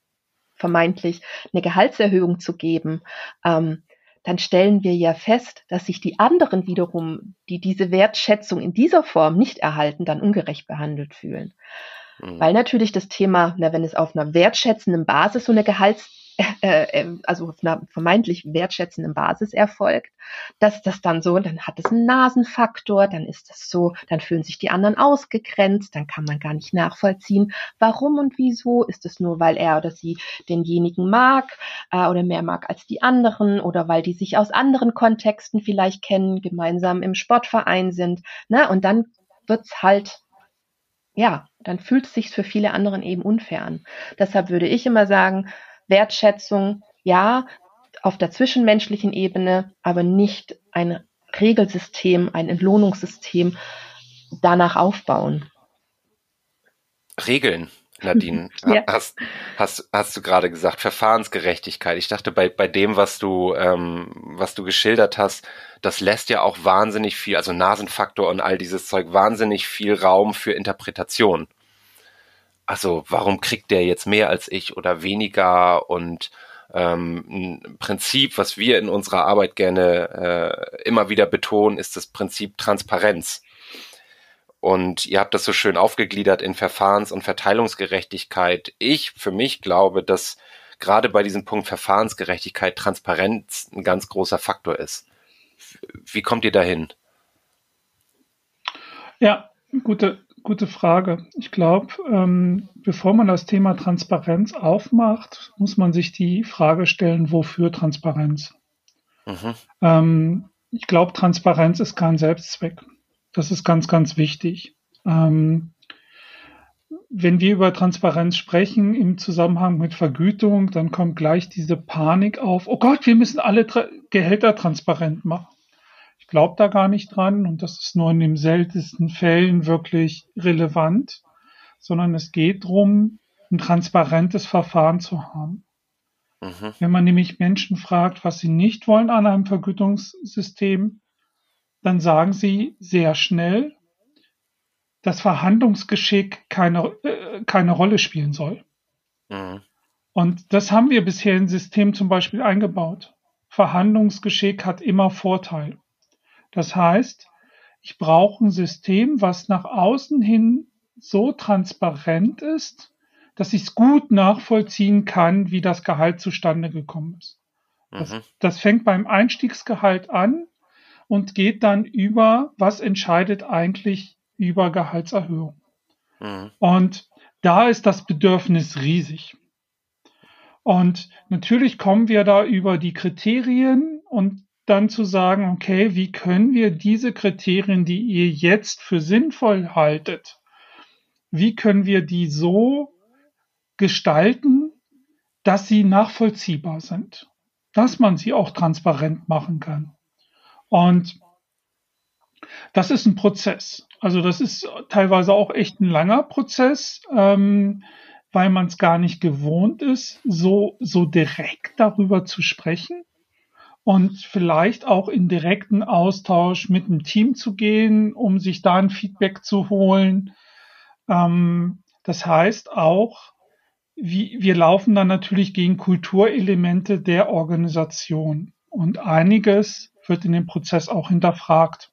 vermeintlich eine Gehaltserhöhung zu geben, ähm, dann stellen wir ja fest, dass sich die anderen wiederum, die diese Wertschätzung in dieser Form nicht erhalten, dann ungerecht behandelt fühlen. Mhm. Weil natürlich das Thema, na, wenn es auf einer wertschätzenden Basis so eine Gehalts äh, äh, also auf einer vermeintlich wertschätzenden Basis erfolgt, dass das dann so, dann hat es einen Nasenfaktor, dann ist das so, dann fühlen sich die anderen ausgegrenzt, dann kann man gar nicht nachvollziehen, warum und wieso, ist es nur, weil er oder sie denjenigen mag äh, oder mehr mag als die anderen oder weil die sich aus anderen Kontexten vielleicht kennen, gemeinsam im Sportverein sind, ne? Und dann wird's halt ja, dann fühlt es sich für viele anderen eben unfair an. Deshalb würde ich immer sagen, Wertschätzung, ja, auf der zwischenmenschlichen Ebene, aber nicht ein Regelsystem, ein Entlohnungssystem danach aufbauen. Regeln, Nadine, ja. hast, hast, hast du gerade gesagt, Verfahrensgerechtigkeit. Ich dachte, bei, bei dem, was du, ähm, was du geschildert hast, das lässt ja auch wahnsinnig viel, also Nasenfaktor und all dieses Zeug, wahnsinnig viel Raum für Interpretation also warum kriegt der jetzt mehr als ich oder weniger und ähm, ein Prinzip, was wir in unserer Arbeit gerne äh, immer wieder betonen, ist das Prinzip Transparenz. Und ihr habt das so schön aufgegliedert in Verfahrens- und Verteilungsgerechtigkeit. Ich für mich glaube, dass gerade bei diesem Punkt Verfahrensgerechtigkeit Transparenz ein ganz großer Faktor ist. Wie kommt ihr dahin? Ja, gute, gute Frage. Ich glaube, ähm, bevor man das Thema Transparenz aufmacht, muss man sich die Frage stellen, wofür Transparenz? Mhm. Ähm, ich glaube, Transparenz ist kein Selbstzweck. Das ist ganz, ganz wichtig. Ähm, wenn wir über Transparenz sprechen im Zusammenhang mit Vergütung, dann kommt gleich diese Panik auf. Oh Gott, wir müssen alle Tra Gehälter transparent machen. Ich glaube da gar nicht dran und das ist nur in den seltensten Fällen wirklich relevant, sondern es geht darum, ein transparentes Verfahren zu haben. Mhm. Wenn man nämlich Menschen fragt, was sie nicht wollen an einem Vergütungssystem, dann sagen sie sehr schnell, dass Verhandlungsgeschick keine, äh, keine Rolle spielen soll. Mhm. Und das haben wir bisher im System zum Beispiel eingebaut. Verhandlungsgeschick hat immer Vorteil. Das heißt, ich brauche ein System, was nach außen hin so transparent ist, dass ich es gut nachvollziehen kann, wie das Gehalt zustande gekommen ist. Das, mhm. das fängt beim Einstiegsgehalt an und geht dann über, was entscheidet eigentlich über Gehaltserhöhung. Mhm. Und da ist das Bedürfnis riesig. Und natürlich kommen wir da über die Kriterien und dann zu sagen, okay, wie können wir diese Kriterien, die ihr jetzt für sinnvoll haltet, wie können wir die so gestalten, dass sie nachvollziehbar sind, dass man sie auch transparent machen kann. Und das ist ein Prozess. Also das ist teilweise auch echt ein langer Prozess, ähm, weil man es gar nicht gewohnt ist, so, so direkt darüber zu sprechen und vielleicht auch in direkten Austausch mit dem Team zu gehen, um sich da ein Feedback zu holen. Ähm, das heißt auch, wie, wir laufen dann natürlich gegen Kulturelemente der Organisation und einiges wird in dem Prozess auch hinterfragt.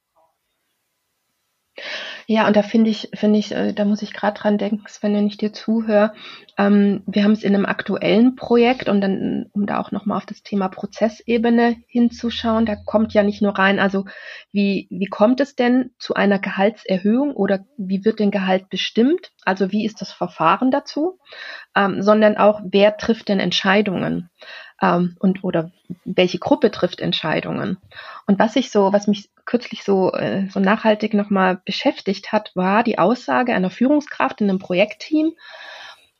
Ja, und da finde ich, finde ich, äh, da muss ich gerade dran denken, Sven, wenn ich dir zuhöre. Ähm, wir haben es in einem aktuellen Projekt und dann, um da auch nochmal auf das Thema Prozessebene hinzuschauen, da kommt ja nicht nur rein, also wie, wie kommt es denn zu einer Gehaltserhöhung oder wie wird denn Gehalt bestimmt? Also wie ist das Verfahren dazu? Ähm, sondern auch, wer trifft denn Entscheidungen? ähm, und oder welche Gruppe trifft Entscheidungen. Und was ich so, was mich kürzlich so, äh, so nachhaltig nochmal beschäftigt hat, war die Aussage einer Führungskraft in einem Projektteam,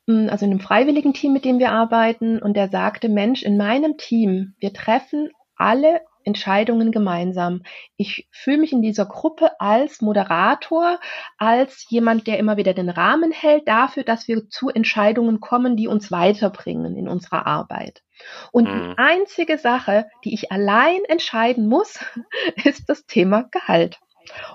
hm, also in einem freiwilligen Team, mit dem wir arbeiten, und der sagte, Mensch, in meinem Team, wir treffen alle Entscheidungen gemeinsam. Ich fühle mich in dieser Gruppe als Moderator, als jemand, der immer wieder den Rahmen hält dafür, dass wir zu Entscheidungen kommen, die uns weiterbringen in unserer Arbeit. Und mhm. die einzige Sache, die ich allein entscheiden muss, ist das Thema Gehalt.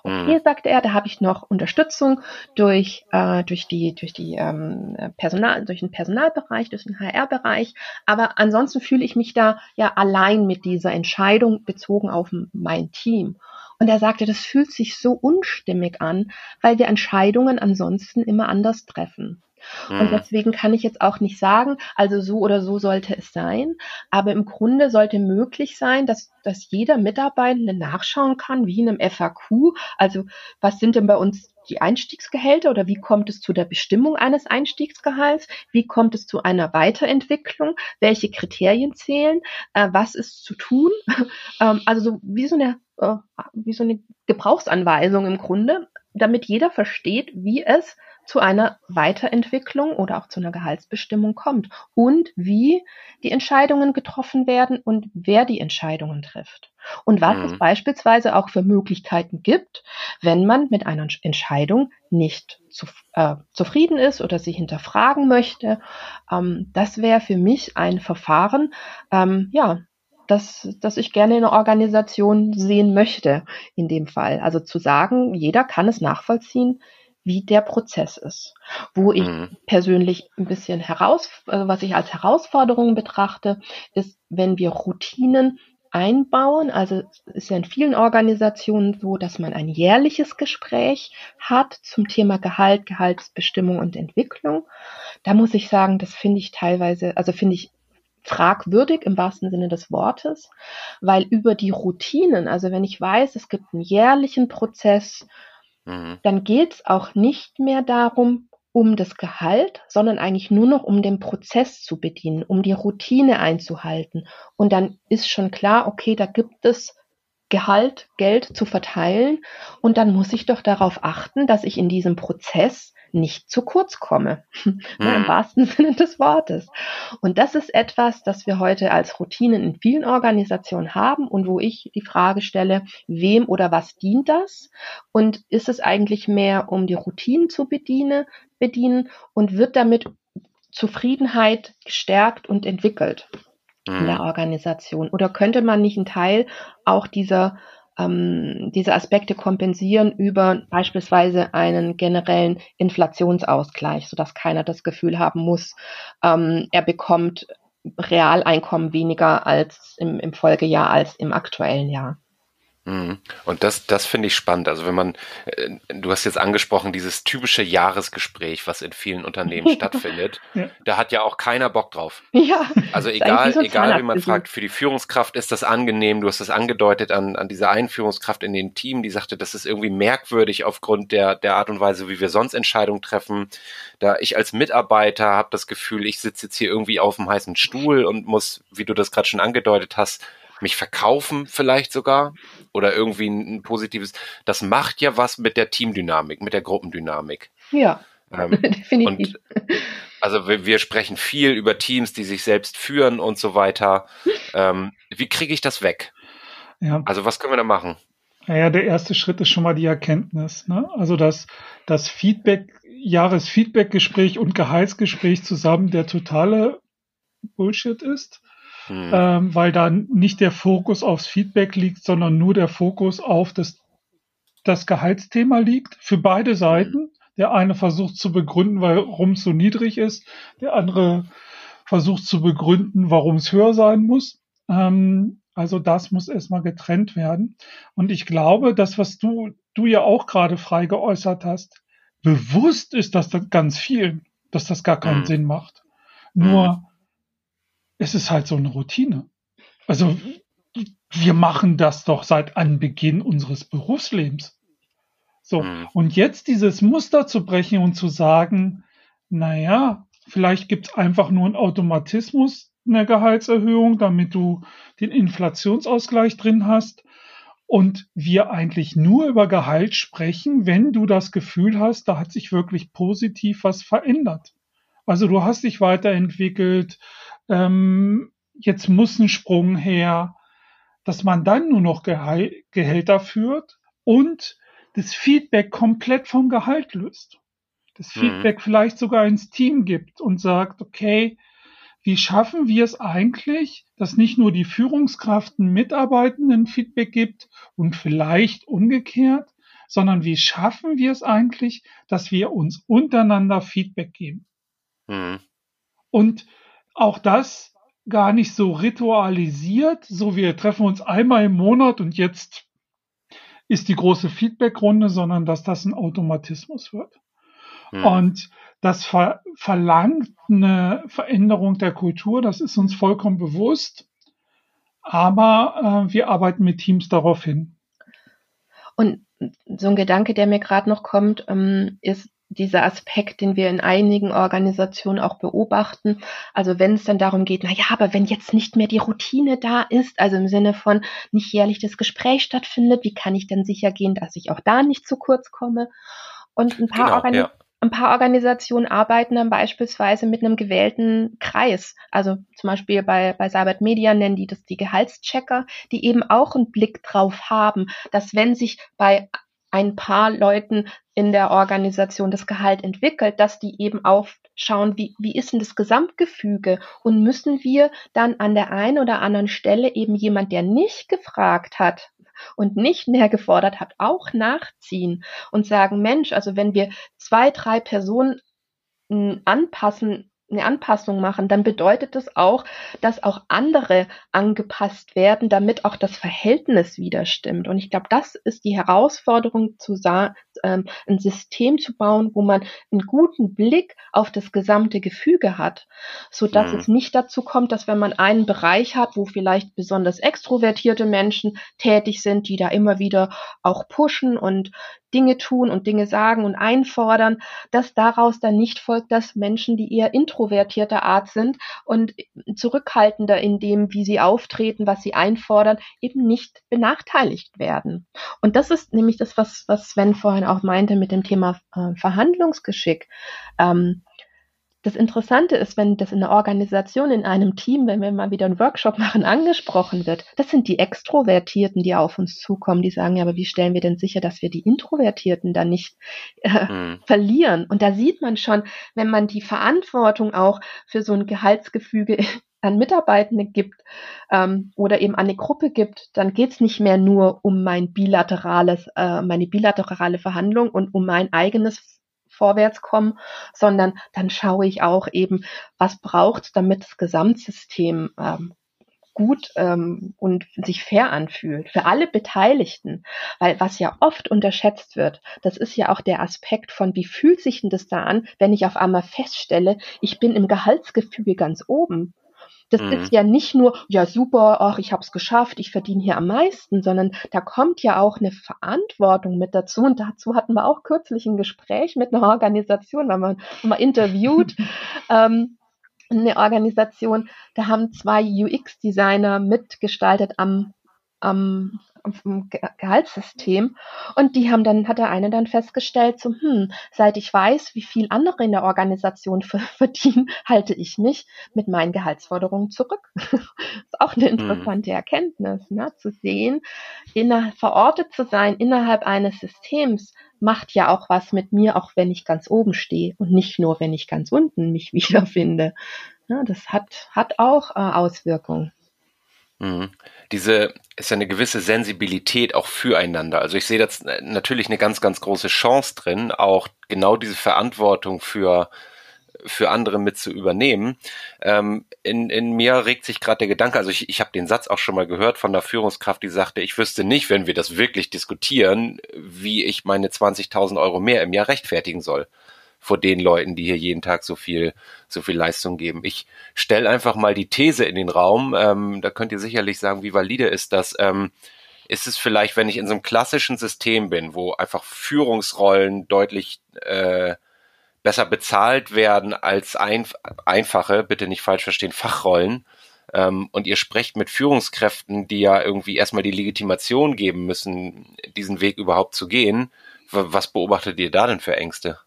Und mhm. hier sagte er, da habe ich noch Unterstützung durch, äh, durch die, durch die ähm, Personal, durch den Personalbereich, durch den HR-Bereich. Aber ansonsten fühle ich mich da ja allein mit dieser Entscheidung bezogen auf mein Team. Und er sagte, das fühlt sich so unstimmig an, weil wir Entscheidungen ansonsten immer anders treffen. Und mhm. deswegen kann ich jetzt auch nicht sagen, also so oder so sollte es sein. Aber im Grunde sollte möglich sein, dass, dass jeder Mitarbeitende nachschauen kann, wie in einem FAQ. Also was sind denn bei uns die Einstiegsgehälter oder wie kommt es zu der Bestimmung eines Einstiegsgehalts? Wie kommt es zu einer Weiterentwicklung? Welche Kriterien zählen? Äh, was ist zu tun? ähm, also so wie so eine äh, wie so eine Gebrauchsanweisung im Grunde, damit jeder versteht, wie es zu einer Weiterentwicklung oder auch zu einer Gehaltsbestimmung kommt und wie die Entscheidungen getroffen werden und wer die Entscheidungen trifft. Und was mhm. es beispielsweise auch für Möglichkeiten gibt, wenn man mit einer Entscheidung nicht zu, äh, zufrieden ist oder sie hinterfragen möchte. Ähm, das wäre für mich ein Verfahren, ähm, ja, das, das ich gerne in einer Organisation sehen möchte, in dem Fall. Also zu sagen, jeder kann es nachvollziehen, wie der Prozess ist. Wo ich mhm. persönlich ein bisschen heraus, also was ich als Herausforderung betrachte, ist, wenn wir Routinen einbauen. Also es ist ja in vielen Organisationen so, dass man ein jährliches Gespräch hat zum Thema Gehalt, Gehaltsbestimmung und Entwicklung. Da muss ich sagen, das finde ich teilweise, also finde ich fragwürdig im wahrsten Sinne des Wortes, weil über die Routinen, also wenn ich weiß, es gibt einen jährlichen Prozess, mhm. dann geht es auch nicht mehr darum, um das Gehalt, sondern eigentlich nur noch um den Prozess zu bedienen, um die Routine einzuhalten. Und dann ist schon klar, okay, da gibt es Gehalt, Geld zu verteilen. Und dann muss ich doch darauf achten, dass ich in diesem Prozess nicht zu kurz komme. Mhm. Im wahrsten Sinne des Wortes. Und das ist etwas, das wir heute als Routinen in vielen Organisationen haben und wo ich die Frage stelle, wem oder was dient das? Und ist es eigentlich mehr, um die Routinen zu bedienen, bedienen und wird damit Zufriedenheit gestärkt und entwickelt in der mhm. Organisation? Oder könnte man nicht einen Teil auch dieser ähm, diese Aspekte kompensieren über beispielsweise einen generellen Inflationsausgleich, sodass keiner das Gefühl haben muss, ähm, er bekommt Realeinkommen weniger als im, im Folgejahr als im aktuellen Jahr. Mhm. Und das, das finde ich spannend. Also wenn man, äh, du hast jetzt angesprochen, dieses typische Jahresgespräch, was in vielen Unternehmen stattfindet, ja. da hat ja auch keiner Bock drauf. Ja. Also egal, egal wie man fragt, für die Führungskraft ist das angenehm. Du hast es angedeutet an, an dieser Einführungskraft in dem Team, die sagte, das ist irgendwie merkwürdig aufgrund der, der Art und Weise, wie wir sonst Entscheidungen treffen. Da ich als Mitarbeiter habe das Gefühl, ich sitze jetzt hier irgendwie auf dem heißen Stuhl und muss, wie du das gerade schon angedeutet hast, mich verkaufen vielleicht sogar oder irgendwie ein, ein, positives. Das macht ja was mit der Teamdynamik, mit der Gruppendynamik. Ja, ähm, definitiv. Und, also wir, wir, sprechen viel über Teams, die sich selbst führen und so weiter. Ähm, wie kriege ich das weg? Ja. Also was können wir da machen? Naja, der erste Schritt ist schon mal die Erkenntnis. Ne? Also dass das Feedback, Jahresfeedbackgespräch und Gehaltsgespräch zusammen der totale Bullshit ist mhm. ähm, weil da nicht der Fokus aufs Feedback liegt, sondern nur der Fokus auf das, das Gehaltsthema liegt für beide Seiten. Der eine versucht zu begründen, warum es so niedrig ist, der andere versucht zu begründen, warum es höher sein muss. Ähm, also das muss erstmal getrennt werden. Und ich glaube, das, was du, du ja auch gerade frei geäußert hast, bewusst ist das ganz vielen, dass das gar keinen mhm. Sinn macht. Nur mhm es ist halt so eine Routine. Also wir machen das doch seit Anbeginn unseres Berufslebens. So, mhm. und jetzt dieses Muster zu brechen und zu sagen, naja, vielleicht gibt es einfach nur einen Automatismus eine Gehaltserhöhung, damit du den Inflationsausgleich drin hast. Und wir eigentlich nur über Gehalt sprechen, wenn du das Gefühl hast, da hat sich wirklich positiv was verändert. Also du hast dich weiterentwickelt, ähm, jetzt muss ein Sprung her, dass man dann nur noch Gehal Gehälter führt und das Feedback komplett vom Gehalt löst. Das mhm. Feedback vielleicht sogar ins Team gibt und sagt, okay, wie schaffen wir es eigentlich, dass nicht nur die Führungskraft einen Mitarbeitenden Feedback gibt und vielleicht umgekehrt, sondern wie schaffen wir es eigentlich, dass wir uns untereinander Feedback geben? Mhm. Und auch das gar nicht so ritualisiert, so wir treffen uns einmal im Monat und jetzt ist die große Feedbackrunde, sondern dass das ein Automatismus wird. Hm. Und das ver verlangt eine Veränderung der Kultur, das ist uns vollkommen bewusst. Aber äh, wir arbeiten mit Teams darauf hin. Und so ein Gedanke, der mir gerade noch kommt, ähm, ist, dieser Aspekt, den wir in einigen Organisationen auch beobachten. Also wenn es dann darum geht, na ja, aber wenn jetzt nicht mehr die Routine da ist, also im Sinne von nicht jährlich das Gespräch stattfindet, wie kann ich denn sicher gehen, dass ich auch da nicht zu kurz komme? Und ein paar, genau, Organi ja. ein paar Organisationen arbeiten dann beispielsweise mit einem gewählten Kreis. Also zum Beispiel bei, bei Cybert Media nennen die das die Gehaltschecker, die eben auch einen Blick drauf haben, dass wenn sich bei ein paar Leuten in der Organisation das Gehalt entwickelt, dass die eben auch schauen, wie, wie ist denn das Gesamtgefüge? Und müssen wir dann an der einen oder anderen Stelle eben jemand, der nicht gefragt hat und nicht mehr gefordert hat, auch nachziehen und sagen, Mensch, also wenn wir zwei, drei Personen hm, anpassen eine Anpassung machen, dann bedeutet das auch, dass auch andere angepasst werden, damit auch das Verhältnis wieder stimmt. Und ich glaube, das ist die Herausforderung, zu ähm, ein System zu bauen, wo man einen guten Blick auf das gesamte Gefüge hat, so dass mhm. es nicht dazu kommt, dass wenn man einen Bereich hat, wo vielleicht besonders extrovertierte Menschen tätig sind, die da immer wieder auch pushen und Dinge tun und Dinge sagen und einfordern, dass daraus dann nicht folgt, dass Menschen, die eher introvertierter Art sind und zurückhaltender in dem, wie sie auftreten, was sie einfordern, eben nicht benachteiligt werden. Und das ist nämlich das, was, was Sven vorhin auch meinte mit dem Thema äh, Verhandlungsgeschick. Ähm, das Interessante ist, wenn das in einer Organisation, in einem Team, wenn wir mal wieder einen Workshop machen, angesprochen wird, das sind die Extrovertierten, die auf uns zukommen, die sagen, ja, aber wie stellen wir denn sicher, dass wir die Introvertierten dann nicht äh, mhm. verlieren? Und da sieht man schon, wenn man die Verantwortung auch für so ein Gehaltsgefüge an Mitarbeitende gibt ähm, oder eben an eine Gruppe gibt, dann geht es nicht mehr nur um mein bilaterales, äh, meine bilaterale Verhandlung und um mein eigenes vorwärts kommen, sondern dann schaue ich auch eben, was braucht, damit das Gesamtsystem ähm, gut ähm, und sich fair anfühlt für alle Beteiligten, weil was ja oft unterschätzt wird, das ist ja auch der Aspekt von, wie fühlt sich denn das da an, wenn ich auf einmal feststelle, ich bin im Gehaltsgefüge ganz oben. Das mhm. ist ja nicht nur, ja super, ach, ich habe es geschafft, ich verdiene hier am meisten, sondern da kommt ja auch eine Verantwortung mit dazu. Und dazu hatten wir auch kürzlich ein Gespräch mit einer Organisation, weil man mal interviewt. ähm, eine Organisation, da haben zwei UX-Designer mitgestaltet am, am vom Gehaltssystem. Und die haben dann, hat der eine dann festgestellt, so, hm, seit ich weiß, wie viel andere in der Organisation verdienen, halte ich mich mit meinen Gehaltsforderungen zurück. das ist auch eine mhm. interessante Erkenntnis, ne? zu sehen, inner, verortet zu sein innerhalb eines Systems macht ja auch was mit mir, auch wenn ich ganz oben stehe und nicht nur, wenn ich ganz unten mich wiederfinde. Ja, das hat, hat auch äh, Auswirkungen. Mhm. Diese ist ja eine gewisse Sensibilität auch füreinander. Also ich sehe da natürlich eine ganz, ganz große Chance drin, auch genau diese Verantwortung für für andere mit zu übernehmen. Ähm, in, in mir regt sich gerade der Gedanke, also ich, ich habe den Satz auch schon mal gehört von der Führungskraft, die sagte, ich wüsste nicht, wenn wir das wirklich diskutieren, wie ich meine 20.000 Euro mehr im Jahr rechtfertigen soll vor den Leuten, die hier jeden Tag so viel, so viel Leistung geben. Ich stelle einfach mal die These in den Raum, ähm, da könnt ihr sicherlich sagen, wie valide ist das. Ähm, ist es vielleicht, wenn ich in so einem klassischen System bin, wo einfach Führungsrollen deutlich äh, besser bezahlt werden als ein, einfache, bitte nicht falsch verstehen, Fachrollen, ähm, und ihr sprecht mit Führungskräften, die ja irgendwie erstmal die Legitimation geben müssen, diesen Weg überhaupt zu gehen, was beobachtet ihr da denn für Ängste?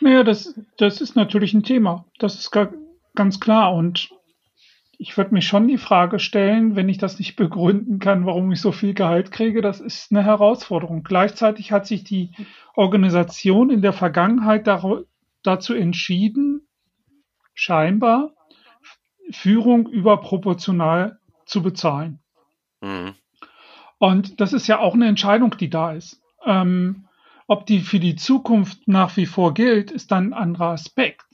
Naja, das, das ist natürlich ein Thema. Das ist gar, ganz klar. Und ich würde mich schon die Frage stellen, wenn ich das nicht begründen kann, warum ich so viel Gehalt kriege, das ist eine Herausforderung. Gleichzeitig hat sich die Organisation in der Vergangenheit dazu entschieden, scheinbar Führung überproportional zu bezahlen. Mhm. Und das ist ja auch eine Entscheidung, die da ist. Ähm, ob die für die Zukunft nach wie vor gilt, ist dann ein anderer Aspekt.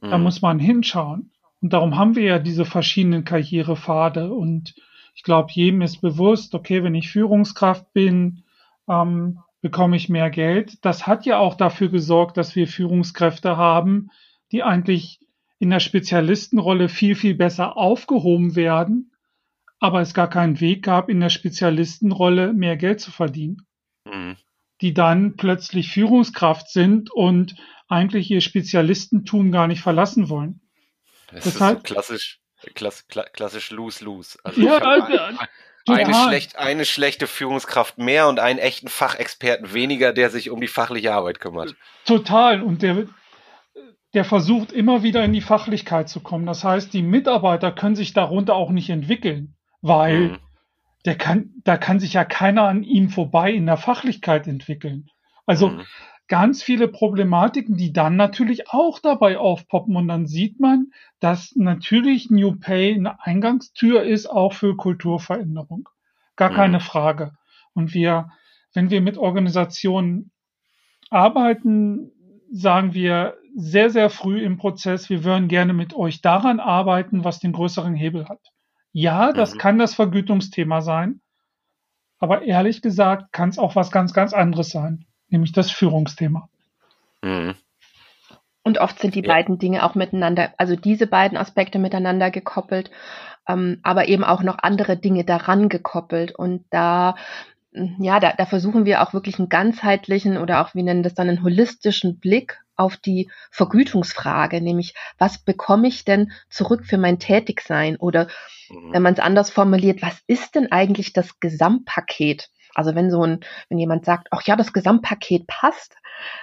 Mhm. Da muss man hinschauen. Und darum haben wir ja diese verschiedenen Karrierepfade. Und ich glaube, jedem ist bewusst, okay, wenn ich Führungskraft bin, ähm, bekomme ich mehr Geld. Das hat ja auch dafür gesorgt, dass wir Führungskräfte haben, die eigentlich in der Spezialistenrolle viel, viel besser aufgehoben werden, aber es gar keinen Weg gab, in der Spezialistenrolle mehr Geld zu verdienen. Mhm die dann plötzlich Führungskraft sind und eigentlich ihr Spezialistentum gar nicht verlassen wollen. Das Deshalb, ist so klassisch, klass, klassisch lose-lose. Also ja, also, eine, schlecht, eine schlechte Führungskraft mehr und einen echten Fachexperten weniger, der sich um die fachliche Arbeit kümmert. Total. Und der, der versucht immer wieder in die Fachlichkeit zu kommen. Das heißt, die Mitarbeiter können sich darunter auch nicht entwickeln, weil mhm der kann, da kann sich ja keiner an ihm vorbei in der Fachlichkeit entwickeln. Also mhm. ganz viele Problematiken, die dann natürlich auch dabei aufpoppen. Und dann sieht man, dass natürlich New Pay eine Eingangstür ist, auch für Kulturveränderung. Gar mhm. keine Frage. Und wir, wenn wir mit Organisationen arbeiten, sagen wir, sehr, sehr früh im Prozess, wir würden gerne mit euch daran arbeiten, was den größeren Hebel hat. Ja, das mhm. kann das Vergütungsthema sein, aber ehrlich gesagt kann es auch was ganz, ganz anderes sein, nämlich das Führungsthema. Mhm. Und oft sind die ja. beiden Dinge auch miteinander, also diese beiden Aspekte miteinander gekoppelt, ähm, aber eben auch noch andere Dinge daran gekoppelt. Und da ja, da, da versuchen wir auch wirklich einen ganzheitlichen oder auch, wir nennen das dann einen holistischen Blick auf die Vergütungsfrage, nämlich was bekomme ich denn zurück für mein Tätigsein? Oder mhm. wenn man es anders formuliert, was ist denn eigentlich das Gesamtpaket? Also wenn so ein, wenn jemand sagt, ach ja, das Gesamtpaket passt,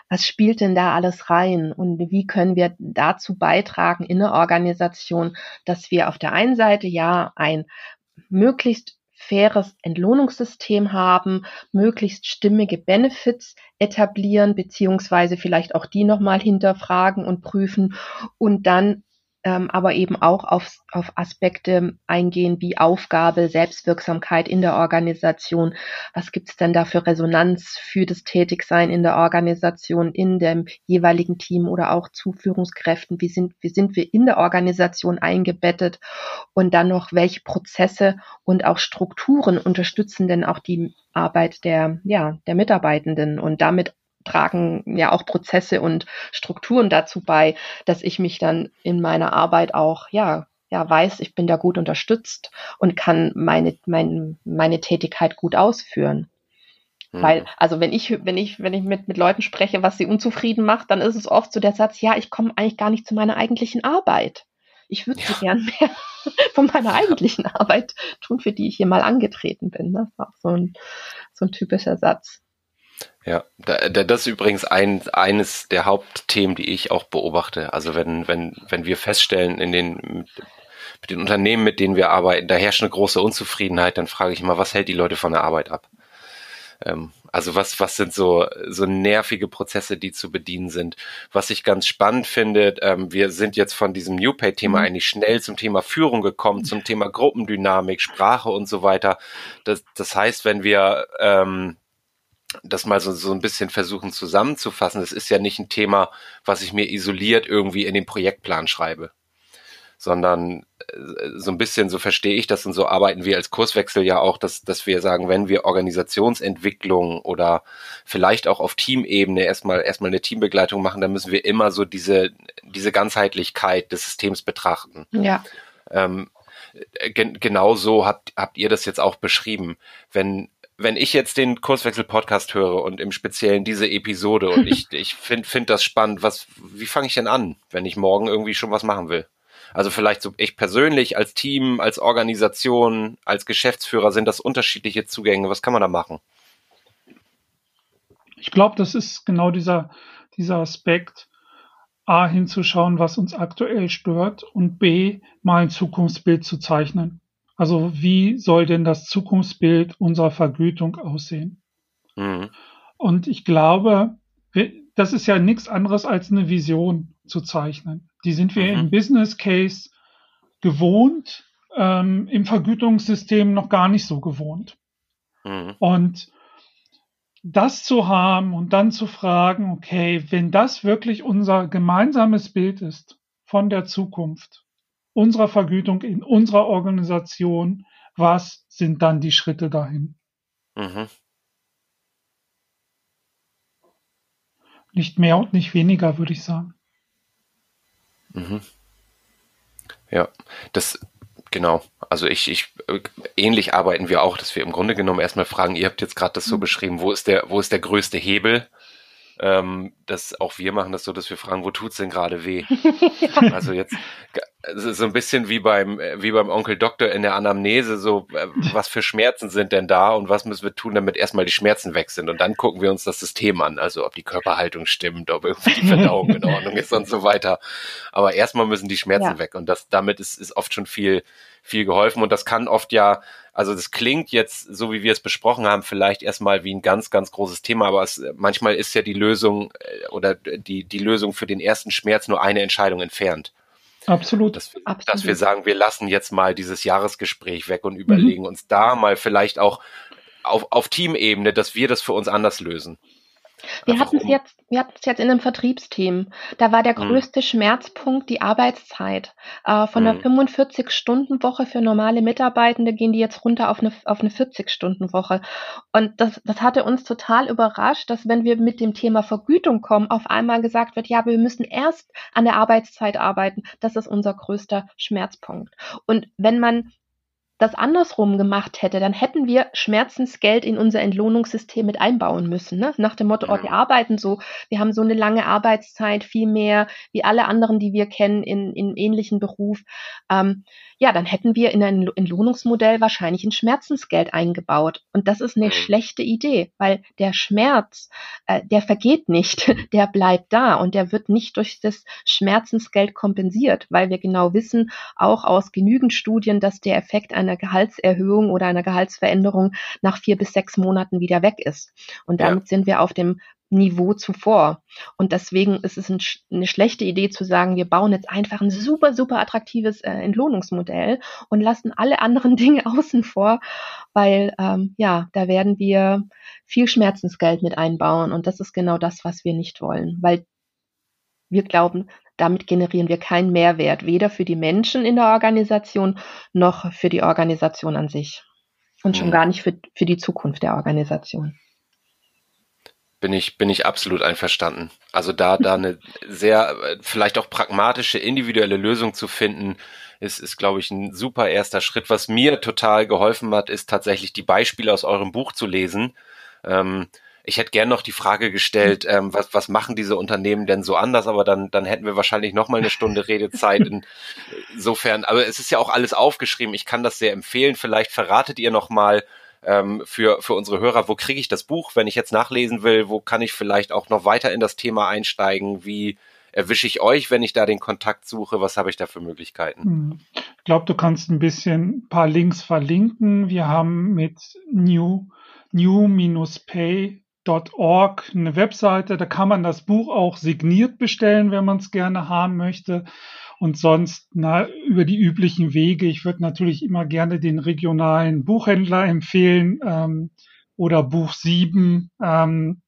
was spielt denn da alles rein? Und wie können wir dazu beitragen in der Organisation, dass wir auf der einen Seite ja ein möglichst faires Entlohnungssystem haben, möglichst stimmige Benefits etablieren, beziehungsweise vielleicht auch die nochmal hinterfragen und prüfen und dann ähm, aber eben auch auf, auf Aspekte eingehen wie Aufgabe, Selbstwirksamkeit in der Organisation. Was gibt es denn da für Resonanz für das Tätigsein in der Organisation, in dem jeweiligen Team oder auch zu Führungskräften? Wie sind, wie sind wir in der Organisation eingebettet? Und dann noch, welche Prozesse und auch Strukturen unterstützen denn auch die Arbeit der, ja, der Mitarbeitenden und damit tragen ja auch Prozesse und Strukturen dazu bei, dass ich mich dann in meiner Arbeit auch, ja, ja, weiß, ich bin da gut unterstützt und kann meine, meine, meine Tätigkeit gut ausführen. Mhm. Weil, also wenn ich, wenn ich, wenn ich mit, mit Leuten spreche, was sie unzufrieden macht, dann ist es oft so der Satz, ja, ich komme eigentlich gar nicht zu meiner eigentlichen Arbeit. Ich würde ja. so gern mehr von meiner eigentlichen Arbeit tun, für die ich hier mal angetreten bin. Das ist auch so ein, so ein typischer Satz. Ja, das ist übrigens ein, eines der Hauptthemen, die ich auch beobachte. Also wenn, wenn, wenn wir feststellen in den, mit den Unternehmen, mit denen wir arbeiten, da herrscht eine große Unzufriedenheit, dann frage ich immer, was hält die Leute von der Arbeit ab? Ähm, also was, was sind so, so nervige Prozesse, die zu bedienen sind? Was ich ganz spannend finde, ähm, wir sind jetzt von diesem New Pay-Thema mhm. eigentlich schnell zum Thema Führung gekommen, zum Thema Gruppendynamik, Sprache und so weiter. Das, das heißt, wenn wir ähm, das mal so, so ein bisschen versuchen zusammenzufassen. Das ist ja nicht ein Thema, was ich mir isoliert irgendwie in den Projektplan schreibe, sondern äh, so ein bisschen, so verstehe ich das und so arbeiten wir als Kurswechsel ja auch, dass, dass wir sagen, wenn wir Organisationsentwicklung oder vielleicht auch auf Teamebene erstmal, erstmal eine Teambegleitung machen, dann müssen wir immer so diese, diese Ganzheitlichkeit des Systems betrachten. Ja. Ähm, gen genau so habt, habt ihr das jetzt auch beschrieben. Wenn wenn ich jetzt den Kurswechsel-Podcast höre und im Speziellen diese Episode und ich, ich finde find das spannend, was, wie fange ich denn an, wenn ich morgen irgendwie schon was machen will? Also vielleicht so ich persönlich, als Team, als Organisation, als Geschäftsführer sind das unterschiedliche Zugänge. Was kann man da machen? Ich glaube, das ist genau dieser, dieser Aspekt, A, hinzuschauen, was uns aktuell stört und B, mal ein Zukunftsbild zu zeichnen. Also wie soll denn das Zukunftsbild unserer Vergütung aussehen? Mhm. Und ich glaube, das ist ja nichts anderes als eine Vision zu zeichnen. Die sind wir mhm. im Business Case gewohnt, ähm, im Vergütungssystem noch gar nicht so gewohnt. Mhm. Und das zu haben und dann zu fragen, okay, wenn das wirklich unser gemeinsames Bild ist von der Zukunft, unserer Vergütung in unserer Organisation, was sind dann die Schritte dahin? Mhm. Nicht mehr und nicht weniger, würde ich sagen. Mhm. Ja, das genau. Also ich, ich ähnlich arbeiten wir auch, dass wir im Grunde genommen erstmal fragen, ihr habt jetzt gerade das so mhm. beschrieben, wo ist der, wo ist der größte Hebel? Ähm, dass auch wir machen das so, dass wir fragen, wo tut's denn gerade weh? also jetzt so ein bisschen wie beim wie beim Onkel Doktor in der Anamnese, so äh, was für Schmerzen sind denn da und was müssen wir tun, damit erstmal die Schmerzen weg sind und dann gucken wir uns das System an, also ob die Körperhaltung stimmt, ob irgendwie die Verdauung in Ordnung ist und so weiter. Aber erstmal müssen die Schmerzen ja. weg und das damit ist ist oft schon viel viel geholfen und das kann oft ja, also das klingt jetzt, so wie wir es besprochen haben, vielleicht erstmal wie ein ganz, ganz großes Thema, aber es, manchmal ist ja die Lösung äh, oder die, die Lösung für den ersten Schmerz nur eine Entscheidung entfernt. Absolut. Dass wir, Absolut. dass wir sagen, wir lassen jetzt mal dieses Jahresgespräch weg und überlegen mhm. uns da mal vielleicht auch auf, auf Teamebene, dass wir das für uns anders lösen. Wir hatten es jetzt, wir hatten es jetzt in einem Vertriebsteam. Da war der hm. größte mhm. Schmerzpunkt die Arbeitszeit. Äh, von mhm. einer 45-Stunden-Woche für normale Mitarbeitende gehen die jetzt runter auf eine, auf eine 40-Stunden-Woche. Und das, das hatte uns total überrascht, dass wenn wir mit dem Thema Vergütung kommen, auf einmal gesagt wird, ja, wir müssen erst an der Arbeitszeit arbeiten. Das ist unser größter Schmerzpunkt. Und wenn man das andersrum gemacht hätte, dann hätten wir Schmerzensgeld in unser Entlohnungssystem mit einbauen müssen. Ne? Nach dem Motto, oh, wir arbeiten so, wir haben so eine lange Arbeitszeit, viel mehr wie alle anderen, die wir kennen in, in ähnlichen Beruf. Ähm, ja, dann hätten wir in ein Entlohnungsmodell wahrscheinlich ein Schmerzensgeld eingebaut. Und das ist eine schlechte Idee, weil der Schmerz, äh, der vergeht nicht, der bleibt da und der wird nicht durch das Schmerzensgeld kompensiert, weil wir genau wissen, auch aus genügend Studien, dass der Effekt einer Gehaltserhöhung oder einer Gehaltsveränderung nach vier bis sechs Monaten wieder weg ist. Und damit ja. sind wir auf dem Niveau zuvor. Und deswegen ist es ein, eine schlechte Idee zu sagen, wir bauen jetzt einfach ein super, super attraktives äh, Entlohnungsmodell und lassen alle anderen Dinge außen vor, weil ähm, ja, da werden wir viel Schmerzensgeld mit einbauen. Und das ist genau das, was wir nicht wollen, weil wir glauben, damit generieren wir keinen Mehrwert, weder für die Menschen in der Organisation noch für die Organisation an sich. Und schon mhm. gar nicht für, für die Zukunft der Organisation bin ich, bin ich absolut einverstanden. Also da, da eine sehr, vielleicht auch pragmatische, individuelle Lösung zu finden, ist, ist, glaube ich, ein super erster Schritt. Was mir total geholfen hat, ist tatsächlich die Beispiele aus eurem Buch zu lesen. Ähm, ich hätte gern noch die Frage gestellt, ähm, was, was machen diese Unternehmen denn so anders, aber dann, dann hätten wir wahrscheinlich noch mal eine Stunde Redezeit. Insofern, aber es ist ja auch alles aufgeschrieben. Ich kann das sehr empfehlen. Vielleicht verratet ihr noch mal, ähm, für, für unsere Hörer, wo kriege ich das Buch, wenn ich jetzt nachlesen will, wo kann ich vielleicht auch noch weiter in das Thema einsteigen, wie erwische ich euch, wenn ich da den Kontakt suche, was habe ich da für Möglichkeiten? Hm. Ich glaube, du kannst ein bisschen ein paar Links verlinken. Wir haben mit new, new-pay.org eine Webseite, da kann man das Buch auch signiert bestellen, wenn man es gerne haben möchte und sonst na, über die üblichen Wege. Ich würde natürlich immer gerne den regionalen Buchhändler empfehlen ähm, oder Buch 7. Ähm,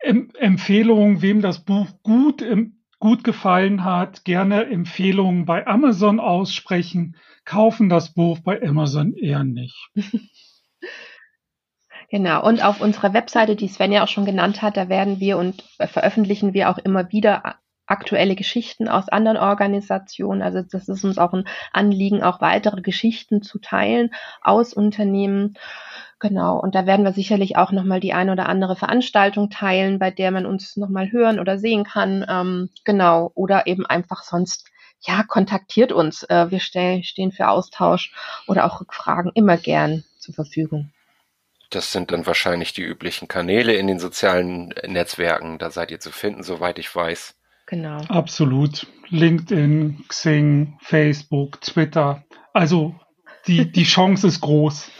em Empfehlungen, wem das Buch gut, im, gut gefallen hat, gerne Empfehlungen bei Amazon aussprechen, kaufen das Buch bei Amazon eher nicht. Genau, und auf unserer Webseite, die Sven ja auch schon genannt hat, da werden wir und veröffentlichen wir auch immer wieder aktuelle Geschichten aus anderen Organisationen. Also das ist uns auch ein Anliegen, auch weitere Geschichten zu teilen aus Unternehmen. Genau, und da werden wir sicherlich auch nochmal die eine oder andere Veranstaltung teilen, bei der man uns nochmal hören oder sehen kann. Ähm, genau, oder eben einfach sonst, ja, kontaktiert uns. Äh, wir stell, stehen für Austausch oder auch Rückfragen immer gern zur Verfügung. Das sind dann wahrscheinlich die üblichen Kanäle in den sozialen Netzwerken. Da seid ihr zu finden, soweit ich weiß. Genau. Absolut. LinkedIn, Xing, Facebook, Twitter. Also die, die Chance ist groß.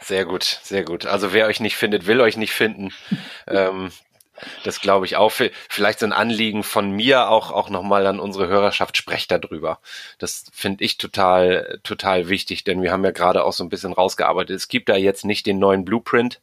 Sehr gut, sehr gut. Also wer euch nicht findet, will euch nicht finden. ähm, das glaube ich auch. Vielleicht so ein Anliegen von mir auch, auch nochmal an unsere Hörerschaft, sprecht darüber. Das finde ich total, total wichtig, denn wir haben ja gerade auch so ein bisschen rausgearbeitet. Es gibt da jetzt nicht den neuen Blueprint,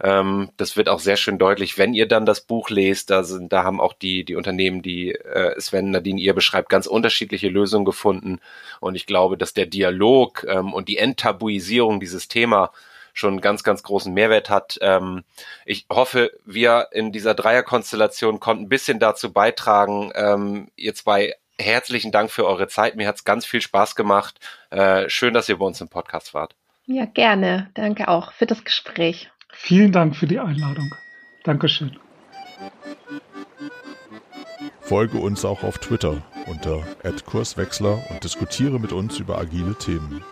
ähm, das wird auch sehr schön deutlich, wenn ihr dann das Buch lest. Da, sind, da haben auch die, die Unternehmen, die äh, Sven Nadine ihr beschreibt, ganz unterschiedliche Lösungen gefunden. Und ich glaube, dass der Dialog ähm, und die Enttabuisierung dieses Thema schon ganz, ganz großen Mehrwert hat. Ähm, ich hoffe, wir in dieser Dreierkonstellation konnten ein bisschen dazu beitragen. Ähm, ihr zwei, herzlichen Dank für eure Zeit. Mir hat es ganz viel Spaß gemacht. Äh, schön, dass ihr bei uns im Podcast wart. Ja, gerne. Danke auch für das Gespräch. Vielen Dank für die Einladung. Dankeschön. Folge uns auch auf Twitter unter @kurswechsler und diskutiere mit uns über agile Themen.